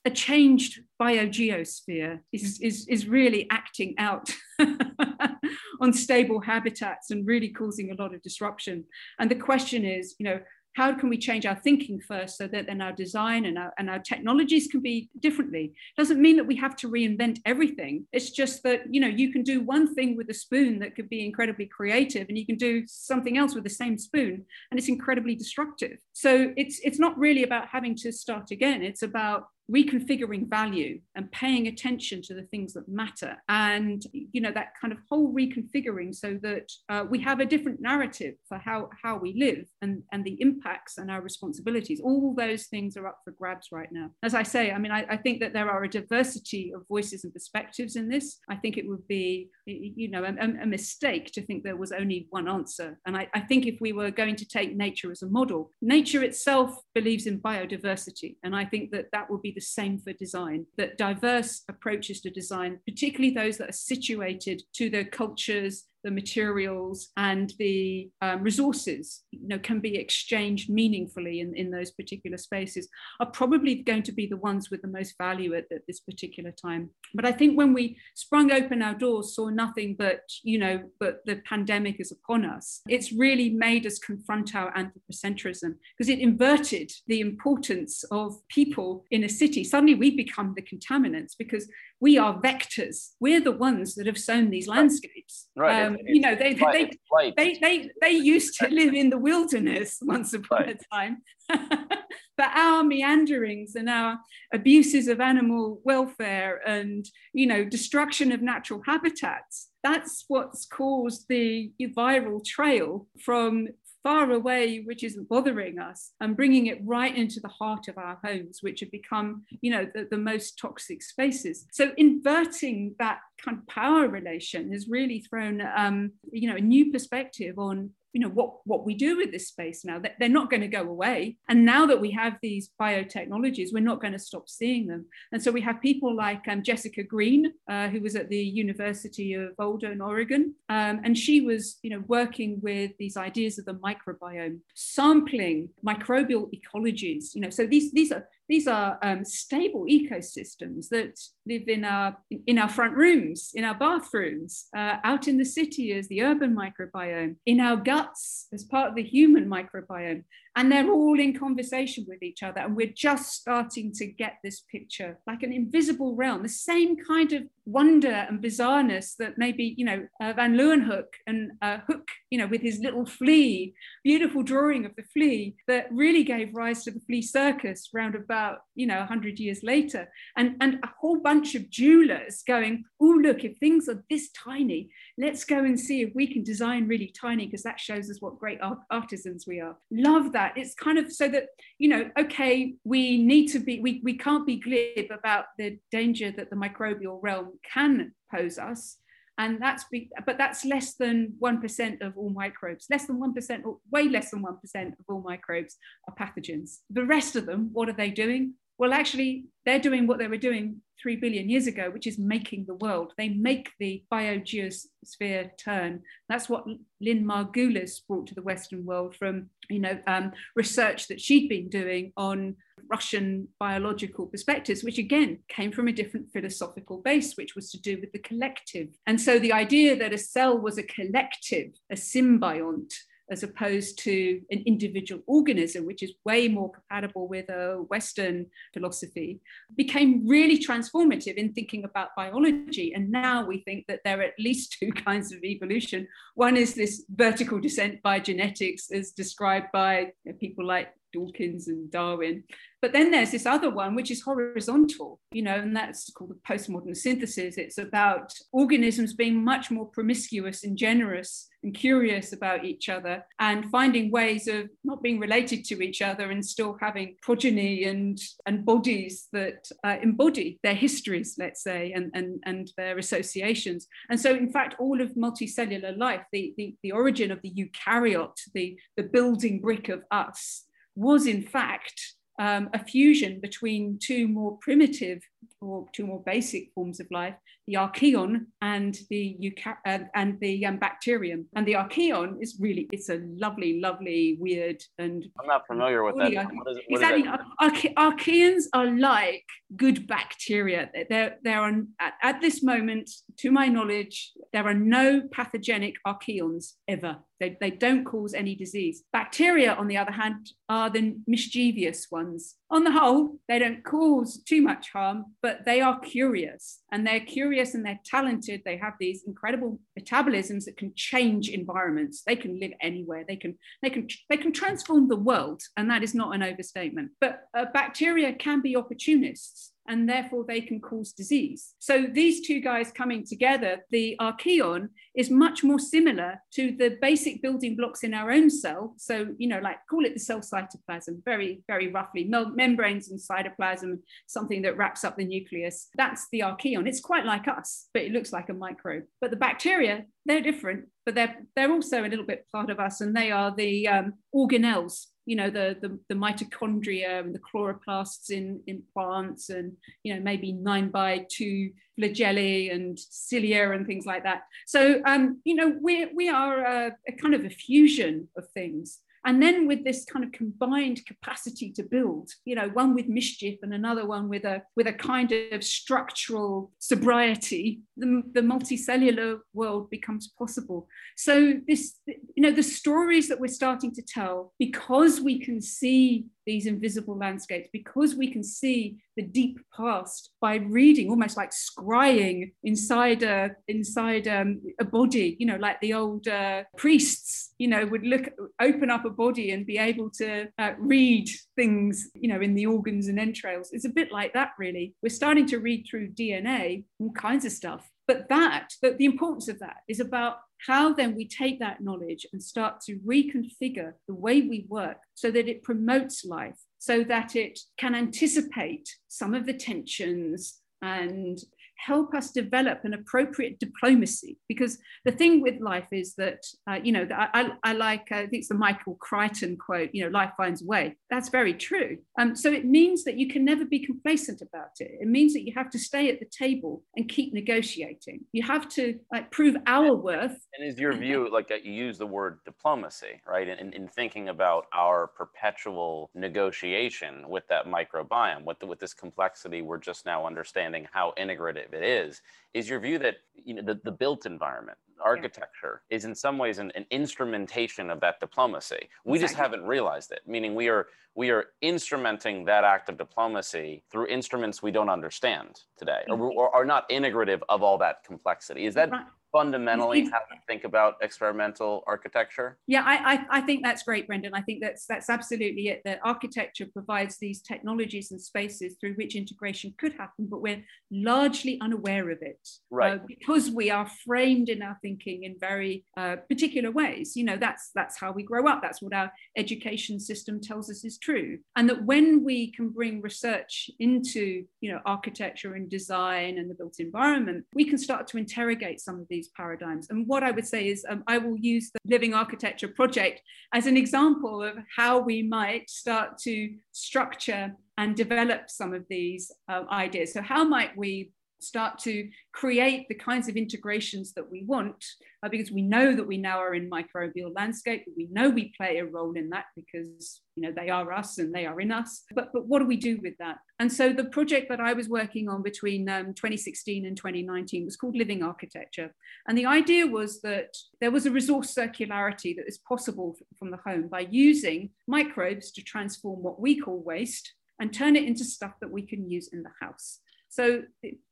a changed biogeosphere is, mm. is, is really acting out (laughs) on stable habitats and really causing a lot of disruption. And the question is, you know, how can we change our thinking first so that then our design and our, and our technologies can be differently? Doesn't mean that we have to reinvent everything. It's just that you know you can do one thing with a spoon that could be incredibly creative and you can do something else with the same spoon and it's incredibly destructive. So it's it's not really about having to start again. It's about reconfiguring value and paying attention to the things that matter. And you know that kind of whole reconfiguring so that uh, we have a different narrative for how how we live and and the impacts and our responsibilities. All those things are up for grabs right now. As i say i mean i, I think that there are a diversity of voices and perspectives in this. I think it would be you know a, a mistake to think there was only one answer. And I, I think if we were going to take nature as a model nature itself believes in biodiversity. And i think that that would be the same for design, that diverse approaches to design, particularly those that are situated to the cultures the materials and the um, resources you know can be exchanged meaningfully in, in those particular spaces are probably going to be the ones with the most value at, at this particular time. But i think when we sprung open our doors saw nothing but you know but the pandemic is upon us it's really made us confront our anthropocentrism because it inverted the importance of people in a city. Suddenly we become the contaminants because we are vectors. We're the ones that have sown these landscapes. Right. Um, you know, they, they, they, they, they, they used to live in the wilderness (laughs) once upon right. a time. (laughs) but our meanderings and our abuses of animal welfare and, you know, destruction of natural habitats, that's what's caused the viral trail from far away, which isn't bothering us, and bringing it right into the heart of our homes, which have become, you know, the, the most toxic spaces. So inverting that kind of power relation has really thrown, um, you know, a new perspective on you know what what we do with this space now they're not going to go away. And now that we have these biotechnologies we're not going to stop seeing them. And so we have people like um, jessica green uh, who was at the university of boulder in oregon. Um, and she was you know working with these ideas of the microbiome sampling microbial ecologies you know. So these these are these are um, stable ecosystems that live in our in our front rooms, in our bathrooms, uh, out in the city as the urban microbiome, in our guts as part of the human microbiome, and they're all in conversation with each other. And we're just starting to get this picture like an invisible realm, the same kind of wonder and bizarreness that maybe you know uh, Van Leeuwenhoek and uh, Hooke, you know, with his little flea, beautiful drawing of the flea that really gave rise to the flea circus round about you know 100 years later, and and a whole bunch of jewelers going, oh look, if things are this tiny, let's go and see if we can design really tiny because that shows us what great art- artisans we are. Love that. It's kind of so that you know, okay, we need to be we we can't be glib about the danger that the microbial realm can pose us. And that's be, but that's less than 1% of all microbes less than 1% or way less than 1% of all microbes are pathogens. The rest of them what are they doing well actually they're doing what they were doing 3 billion years ago which is making the world they make the biogeosphere turn that's what lynn margulis brought to the western world from you know um, research that she'd been doing on Russian biological perspectives, which again came from a different philosophical base, which was to do with the collective. And so the idea that a cell was a collective, a symbiont, as opposed to an individual organism, which is way more compatible with a Western philosophy, became really transformative in thinking about biology. And now we think that there are at least (laughs) two kinds of evolution. One is this vertical descent by genetics, as described by people like Dawkins and Darwin. But then there's this other one, which is horizontal, you know, and that's called the postmodern synthesis. It's about organisms being much more promiscuous and generous and curious about each other and finding ways of not being related to each other and still having progeny and, and bodies that uh, embody their histories, let's say, and, and, and their associations. And so, in fact, all of multicellular life, the, the, the origin of the eukaryote, the, the building brick of us, was in fact um, a fusion between two more primitive or two more basic forms of life, the archaeon and the eucar- uh, and the um, bacterium. And the archaeon is really it's a lovely, lovely, weird and I'm not familiar with that. What is, what exactly, archaeans are like good bacteria. There, there are at, at this moment, to my knowledge, there are no pathogenic archaeons ever. They, they don't cause any disease. Bacteria, on the other hand, are the mischievous ones. On the whole, they don't cause too much harm, but they are curious and they're curious and they're talented. They have these incredible metabolisms that can change environments. They can live anywhere. They can they can they can transform the world, and that is not an overstatement. But uh, bacteria can be opportunists and therefore they can cause disease. So these two guys coming together, the archaeon is much more similar to the basic building blocks in our own cell. So, you know, like call it the cell cytoplasm, very, very roughly, Mem- membranes and cytoplasm, something that wraps up the nucleus. That's the archaeon. It's quite like us, but it looks like a microbe. But the bacteria, they're different, but they're, they're also a little bit part of us, and they are the um, organelles you know the, the, the mitochondria and the chloroplasts in in plants and you know maybe nine by two flagellae and cilia and things like that. So um you know we we are a, a kind of a fusion of things and then with this kind of combined capacity to build you know one with mischief and another one with a with a kind of structural sobriety the, the multicellular world becomes possible. So this you know the stories that we're starting to tell because we can see these invisible landscapes because we can see the deep past by reading almost like scrying inside a inside um, a body you know like the old uh, priests you know would look open up a body and be able to uh, read things you know in the organs and entrails. It's a bit like that really. We're starting to read through dna all kinds of stuff But that, the, the importance of that is about how then we take that knowledge and start to reconfigure the way we work so that it promotes life, so that it can anticipate some of the tensions and help us develop an appropriate diplomacy. Because the thing with life is that, uh, you know, I, I, I like, uh, I think it's the Michael Crichton quote, you know, life finds a way. That's very true. Um, so it means that you can never be complacent about it. It means that you have to stay at the table and keep negotiating. You have to like prove our worth. And is your view, like you use the word diplomacy, right? In, in thinking about our perpetual negotiation with that microbiome, with, the, with this complexity, we're just now understanding how integrated it is is your view that you know the, the built environment architecture yeah. is in some ways an, an, instrumentation of that diplomacy we exactly. just haven't realized it meaning we are we are instrumenting that act of diplomacy through instruments we don't understand today or, mm-hmm. or are not integrative of all that complexity is that right fundamentally how to think about experimental architecture? Yeah, I, I, I, think that's great, Brendan. I think that's that's absolutely it. That architecture provides these technologies and spaces through which integration could happen, but we're largely unaware of it, right? Uh, because we are framed in our thinking in very uh, particular ways. You know, that's that's how we grow up. That's what our education system tells us is true, and that when we can bring research into you know architecture and design and the built environment, we can start to interrogate some of these these paradigms. And what I would say is um, I will use the Living Architecture Project as an example of how we might start to structure and develop some of these uh, ideas. So, how might we start to create the kinds of integrations that we want uh, because we know that we now are in microbial landscape. We know we play a role in that because you know they are us and they are in us. But but what do we do with that? And so the project that i was working on between um, 2016 and 2019 was called living architecture. And the idea was that there was a resource circularity that is possible from the home by using microbes to transform what we call waste and turn it into stuff that we can use in the house so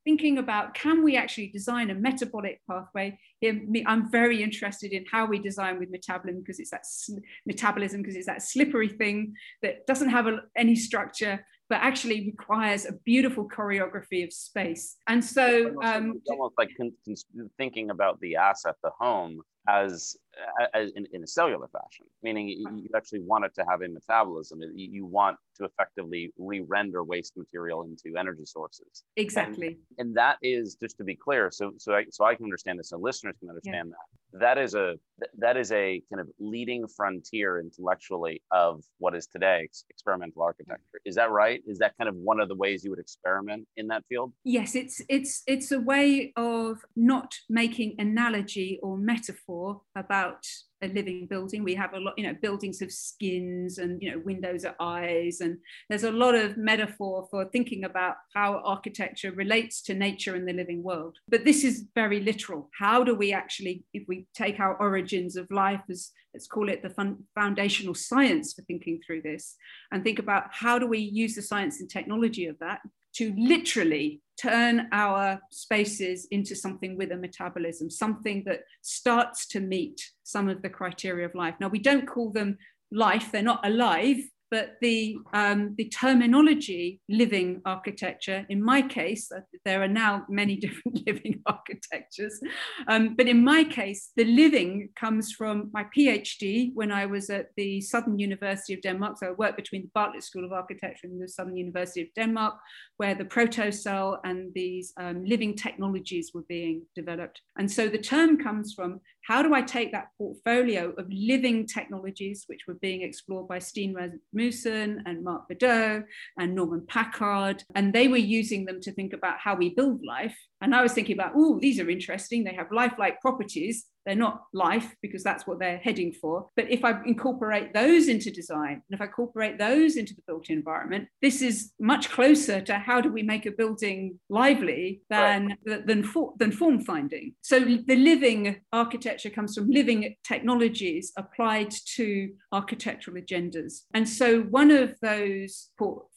thinking about can we actually design a metabolic pathway? Here, I'm very interested in how we design with metabolism because it's that metabolism because it's that slippery thing that doesn't have a, any structure but actually requires a beautiful choreography of space. And so, um, it's almost like thinking about the asset, the home, as, as in, in, a cellular fashion, meaning you, actually want it to have a metabolism. You, you want to effectively re-render waste material into energy sources. Exactly. And, and, that is just to be clear, so so I, so I can understand this, and listeners can understand yeah. that. That is a that is a kind of leading frontier intellectually of what is today experimental architecture. Is that right? Is that kind of one of the ways you would experiment in that field? Yes, it's it's it's a way of not making analogy or metaphor about a living building. We have a lot, you know, buildings of skins and, you know, windows are eyes. And there's a lot of metaphor for thinking about how architecture relates to nature and the living world. But this is very literal. How do we actually, if we take our origins of life as, let's call it the fun, foundational science for thinking through this, and think about how do we use the science and technology of that to literally turn our spaces into something with a metabolism, something that starts to meet some of the criteria of life. Now, we don't call them life, they're not alive, but the, um, the terminology living architecture, in my case, uh, there are now many (laughs) different living (laughs) architectures, um, but in my case, the living comes from my PhD when I was at the Southern University of Denmark. So I worked between the Bartlett School of Architecture and the Southern University of Denmark, where the protocell and these um, living technologies were being developed. And so the term comes from how do I take that portfolio of living technologies, which were being explored by Steen Rasmussen and Mark Bedau and Norman Packard, and they were using them to think about how we build life. And I was thinking about, oh, these are interesting. They have lifelike properties. They're not life because that's what they're heading for. But if I incorporate those into design, and if I incorporate those into the built environment, this is much closer to how do we make a building lively than, right. than, for, than form finding. So the living architecture comes from living technologies applied to architectural agendas. And so one of those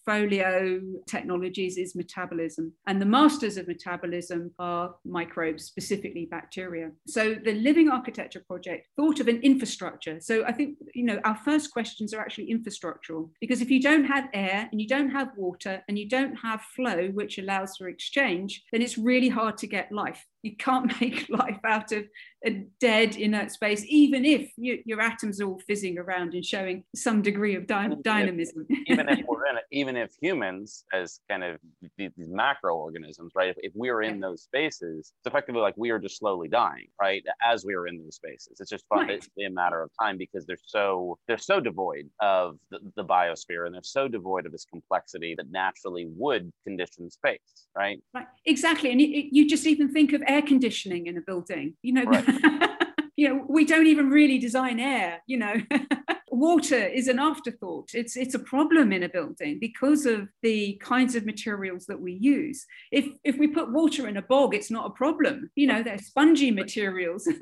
portfolio technologies is metabolism. And the masters of metabolism are microbes, specifically bacteria. So the Living Architecture Project thought of an infrastructure. So I think, you know, our first questions are actually infrastructural, because if you don't have air and you don't have water and you don't have flow, which allows for exchange, then it's really hard to get life you can't (laughs) make life out of a dead inert space, even if you, your atoms are all fizzing around and showing some degree of dy- dynamism. even if (laughs) we're in it, even if humans, as kind of these, macroorganisms, right? If, if we are in yeah. those spaces, it's effectively like we are just slowly dying, right? As we are in those spaces, it's just right. it's a matter of time because they're so they're so devoid of the, the biosphere and they're so devoid of this complexity that naturally would condition space, right? Right, exactly. And you, you just even think of air conditioning in a building. You know, right. (laughs) you know, we don't even really design air. You know, (laughs) water is an afterthought. It's it's a problem in a building because of the kinds of materials that we use. If if we put water in a bog, it's not a problem. You know, they're spongy materials. (laughs)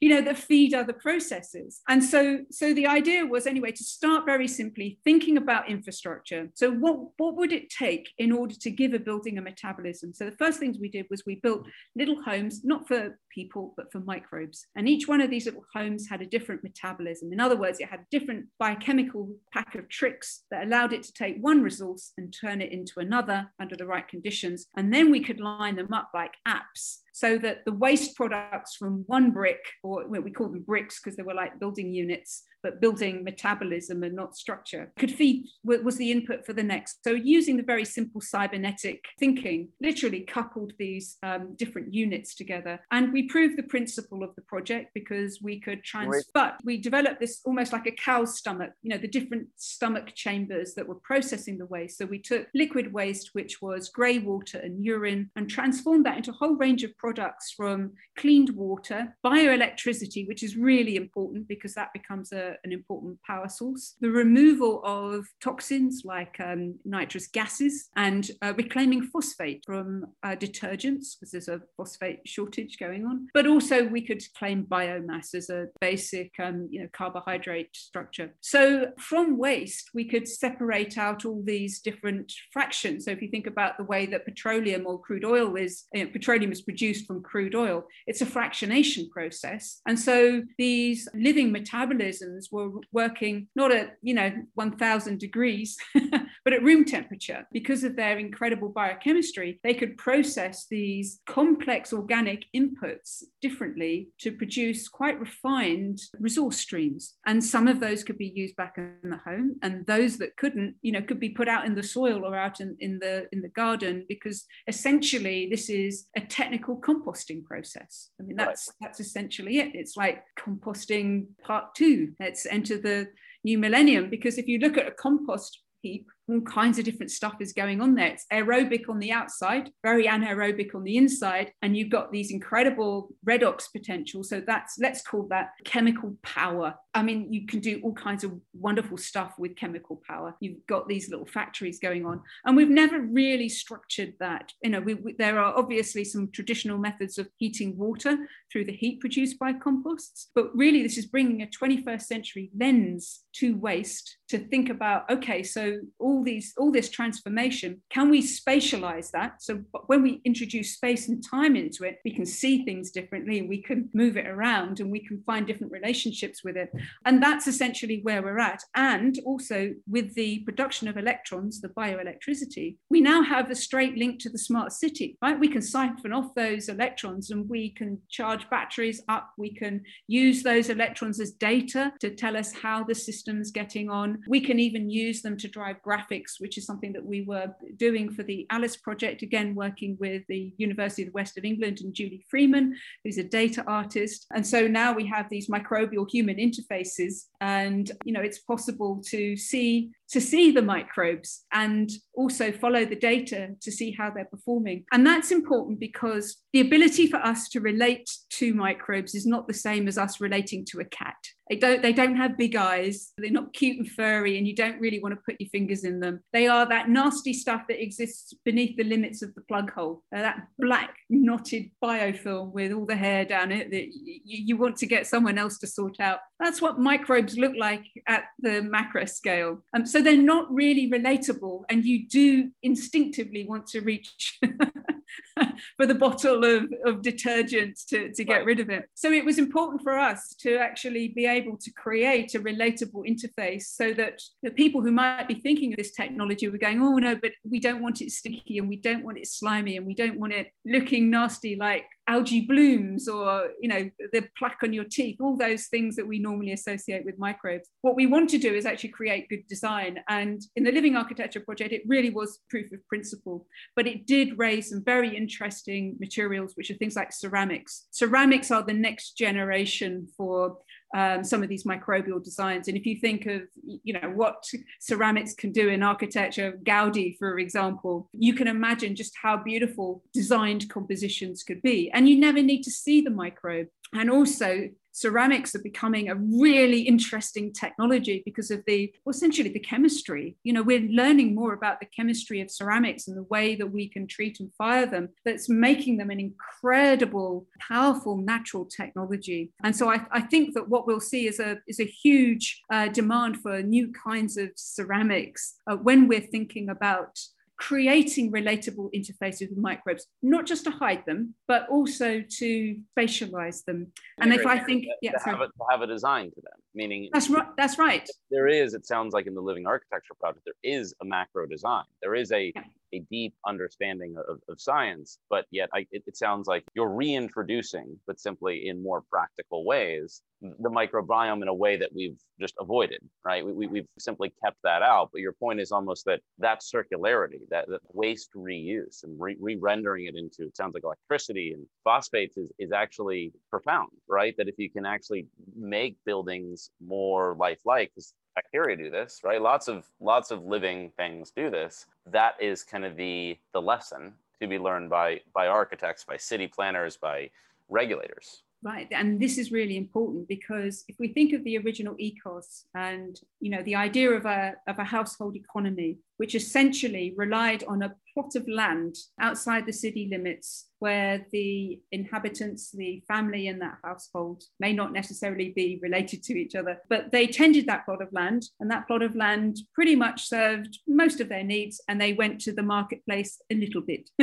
you know, that feed other processes. And so, so the idea was anyway to start very simply thinking about infrastructure. So what, what would it take in order to give a building a metabolism? So the first things we did was we built little homes, not for people, but for microbes. And each one of these little homes had a different metabolism. In other words, it had a different biochemical pack of tricks that allowed it to take one resource and turn it into another under the right conditions. And then we could line them up like apps so that the waste products from one brick, or we call them bricks because they were like building units, but building metabolism and not structure, could feed was the input for the next. So using the very simple cybernetic thinking, literally coupled these um, different units together. And we proved the principle of the project because we could trans, but we developed this almost like a cow's stomach, you know, the different stomach chambers that were processing the waste. So we took liquid waste, which was grey water and urine, and transformed that into a whole range of products from cleaned water, bioelectricity, which is really important because that becomes a an important power source. The removal of toxins like um, nitrous gases and uh, reclaiming phosphate from uh, detergents because there's a phosphate shortage going on. But also we could claim biomass as a basic um, you know, carbohydrate structure. So from waste, we could separate out all these different fractions. So if you think about the way that petroleum or crude oil is, you know, petroleum is produced from crude oil, it's a fractionation process. And so these living metabolisms were working not at, you know, 1000 degrees, (laughs) but at room temperature. Because of their incredible biochemistry, they could process these complex organic inputs differently to produce quite refined resource streams. And some of those could be used back in the home, and those that couldn't, you know, could be put out in the soil or out in, in the in the garden because essentially this is a technical composting process. I mean, that's right. that's essentially it. It's like composting part two let's enter the new millennium. Because if you look at a compost heap, all kinds of different stuff is going on there. It's aerobic on the outside, very anaerobic on the inside, and you've got these incredible redox potential. So that's let's call that chemical power. I mean, you can do all kinds of wonderful stuff with chemical power. You've got these little factories going on, and we've never really structured that. You know, we, we, there are obviously some traditional methods of heating water through the heat produced by composts, but really this is bringing a 21st century lens to waste to think about. Okay, so all all these all this transformation can we spatialize that? So when we introduce space and time into it we can see things differently we can move it around and we can find different relationships with it. And that's essentially where we're at. And also with the production of electrons the bioelectricity we now have a straight link to the smart city right? We can siphon off those electrons and we can charge batteries up. We can use those electrons as data to tell us how the system's getting on. We can even use them to drive graphics graphics, which is something that we were doing for the Alice project, again, working with the University of the West of England and Julie Freeman, who's a data artist. And so now we have these microbial human interfaces, and you know, it's possible to see to see the microbes and also follow the data to see how they're performing. And that's important because the ability for us to relate to microbes is not the same as us relating to a cat. They don't, they don't have big eyes, they're not cute and furry, and you don't really want to put your fingers in them. They are that nasty stuff that exists beneath the limits of the plug hole, They're that black knotted biofilm with all the hair down it that you, you want to get someone else to sort out. That's what microbes look like at the macro scale. Um, so So they're not really relatable, and you do instinctively want to reach (laughs) (laughs) for the bottle of, of detergent to, to get right. rid of it. So it was important for us to actually be able to create a relatable interface so that the people who might be thinking of this technology were going, oh no, but we don't want it sticky and we don't want it slimy and we don't want it looking nasty like algae blooms or you know the plaque on your teeth all those things that we normally associate with microbes what we want to do is actually create good design and in the living architecture project it really was proof of principle but it did raise some very interesting materials which are things like ceramics ceramics are the next generation for um, some of these microbial designs. And if you think of, you know, what ceramics can do in architecture, Gaudi, for example, you can imagine just how beautiful designed compositions could be. And you never need to see the microbe. And also, ceramics are becoming a really interesting technology because of the well, essentially the chemistry. You know we're learning more about the chemistry of ceramics and the way that we can treat and fire them that's making them an incredible powerful natural technology. And so i, I think that what we'll see is a is a huge uh, demand for new kinds of ceramics uh, when we're thinking about creating relatable interfaces with microbes, not just to hide them, but also to spatialize them. And if I think, to, yeah, to have, a, to have a design to them, meaning that's right. That's right. There is. It sounds like in the Living Architecture project, there is a macro design. There is a yeah a deep understanding of, of science, but yet I, it, it, sounds like you're reintroducing, but simply in more practical ways, the microbiome in a way that we've just avoided, right? We, we, have simply kept that out. But your point is almost that that circularity, that, that waste reuse and re rendering it into, it sounds like electricity and phosphates is, is actually profound, right? That if you can actually make buildings more lifelike, because bacteria do this, right? Lots of lots of living things do this. That is kind of the the lesson to be learned by by architects, by city planners, by regulators. Right, and this is really important because if we think of the original oikos and you know the idea of a of a household economy, which essentially relied on a plot of land outside the city limits where the inhabitants, the family in that household may not necessarily be related to each other, but they tended that plot of land, and that plot of land pretty much served most of their needs, and they went to the marketplace a little bit. (laughs)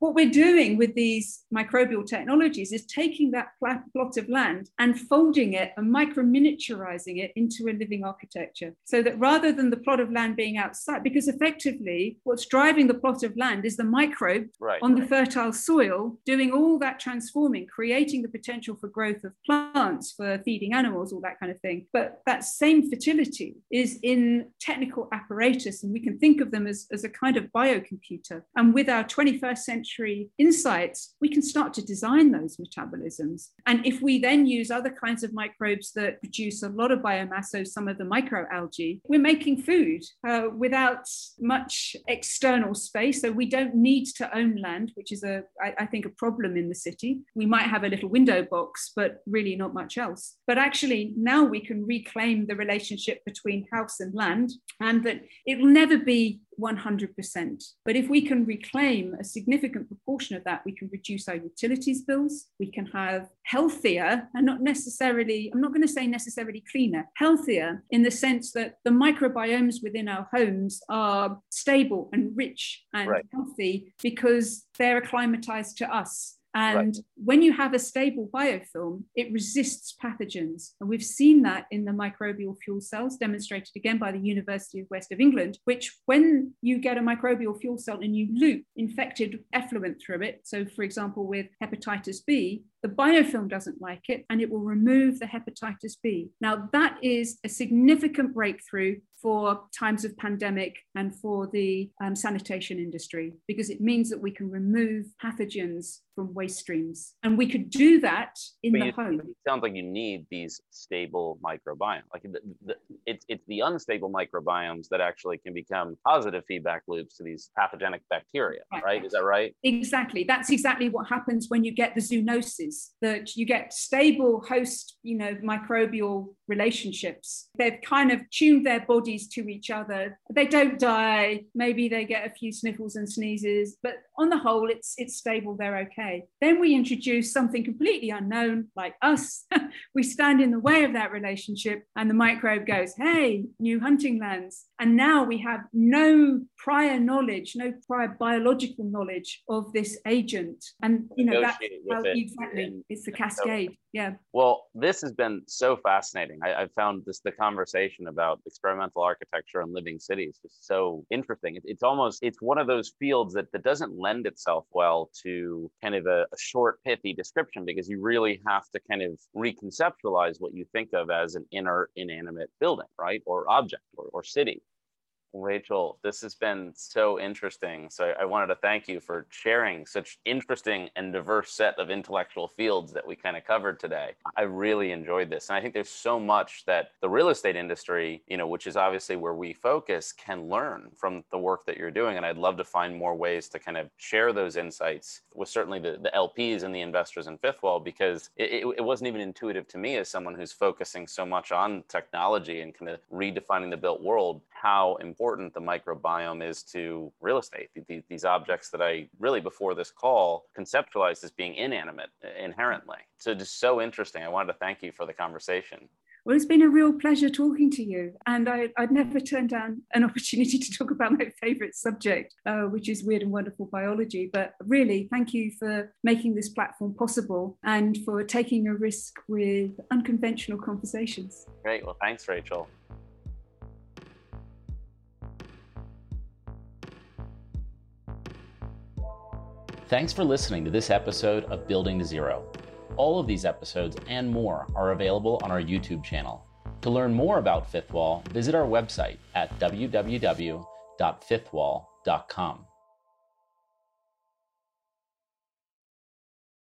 what we're doing with these microbial technologies is taking that plot of land and folding it and micro miniaturizing it into a living architecture so that rather than the plot of land being outside, because effectively what's driving the plot of land is the microbe right, on right. the fertile soil doing all that transforming, creating the potential for growth of plants, for feeding animals, all that kind of thing. But that same fertility is in technical apparatus, and we can think of them as, as a kind of biocomputer. And with our 21st century insights, we can start to design those metabolisms. And if we then use other kinds of microbes that produce a lot of biomass, so some of the microalgae, we're making food uh, without much external space. So we don't need to own land, which is a, I, I think, a problem in the city. We might have a little window box, but really not much else. But actually, now we can reclaim the relationship between house and land, and that it will never be 100%. But if we can reclaim a significant proportion of that, we can reduce our utilities bills, we can have healthier, and not necessarily, I'm not going to say necessarily cleaner, healthier in the sense that the microbiomes within our homes are stable and rich and right. healthy because they're acclimatized to us and right. when you have a stable biofilm, it resists pathogens. And we've seen that in the microbial fuel cells, demonstrated again by the University of West of England, which when you get a microbial fuel cell and you loop infected effluent through it, so for example, with hepatitis B, the biofilm doesn't like it and it will remove the hepatitis B. Now, that is a significant breakthrough for times of pandemic and for the um, sanitation industry because it means that we can remove pathogens from waste streams. And we could do that in the home. It sounds like you need these stable microbiomes. Like the, the, it's, it's the unstable microbiomes that actually can become positive feedback loops to these pathogenic bacteria, right? right? Is that right? Exactly. That's exactly what happens when you get the zoonosis that you get stable host, you know, microbial relationships. They've kind of tuned their bodies to each other. They don't die. Maybe they get a few sniffles and sneezes, but on the whole, it's it's stable, they're okay. Then we introduce something completely unknown, like us. (laughs) we stand in the way of that relationship, and the microbe goes, hey, new hunting lands. And now we have no prior knowledge, no prior biological knowledge of this agent. And you know, that's how, exactly it's the cascade. Yeah. Well, this has been so fascinating. I, I found this the conversation about experimental architecture and living cities just so interesting. It, it's almost it's one of those fields that, that doesn't lend itself well to kind of a, a short, pithy description because you really have to kind of reconceptualize what you think of as an inert, inanimate building, right, or object or, or city. Rachel, this has been so interesting. So I wanted to thank you for sharing such interesting and diverse set of intellectual fields that we kind of covered today. I really enjoyed this. And I think there's so much that the real estate industry, you know, which is obviously where we focus, can learn from the work that you're doing. And I'd love to find more ways to kind of share those insights with certainly the, the LPs and the investors in Fifth Wall, because it, it, it wasn't even intuitive to me as someone who's focusing so much on technology and kind of redefining the built world, how important important the microbiome is to real estate. These, these objects that I really, before this call, conceptualized as being inanimate inherently. So just so interesting. I wanted to thank you for the conversation. Well, it's been a real pleasure talking to you. And I, would never turn down an opportunity to talk about my favorite subject, uh, which is weird and wonderful biology. But really, thank you for making this platform possible and for taking a risk with unconventional conversations. Great. Well, thanks, Rachel. Thanks for listening to this episode of Building to Zero. All of these episodes and more are available on our YouTube channel. To learn more about Fifth Wall, visit our website at www.fifthwall.com.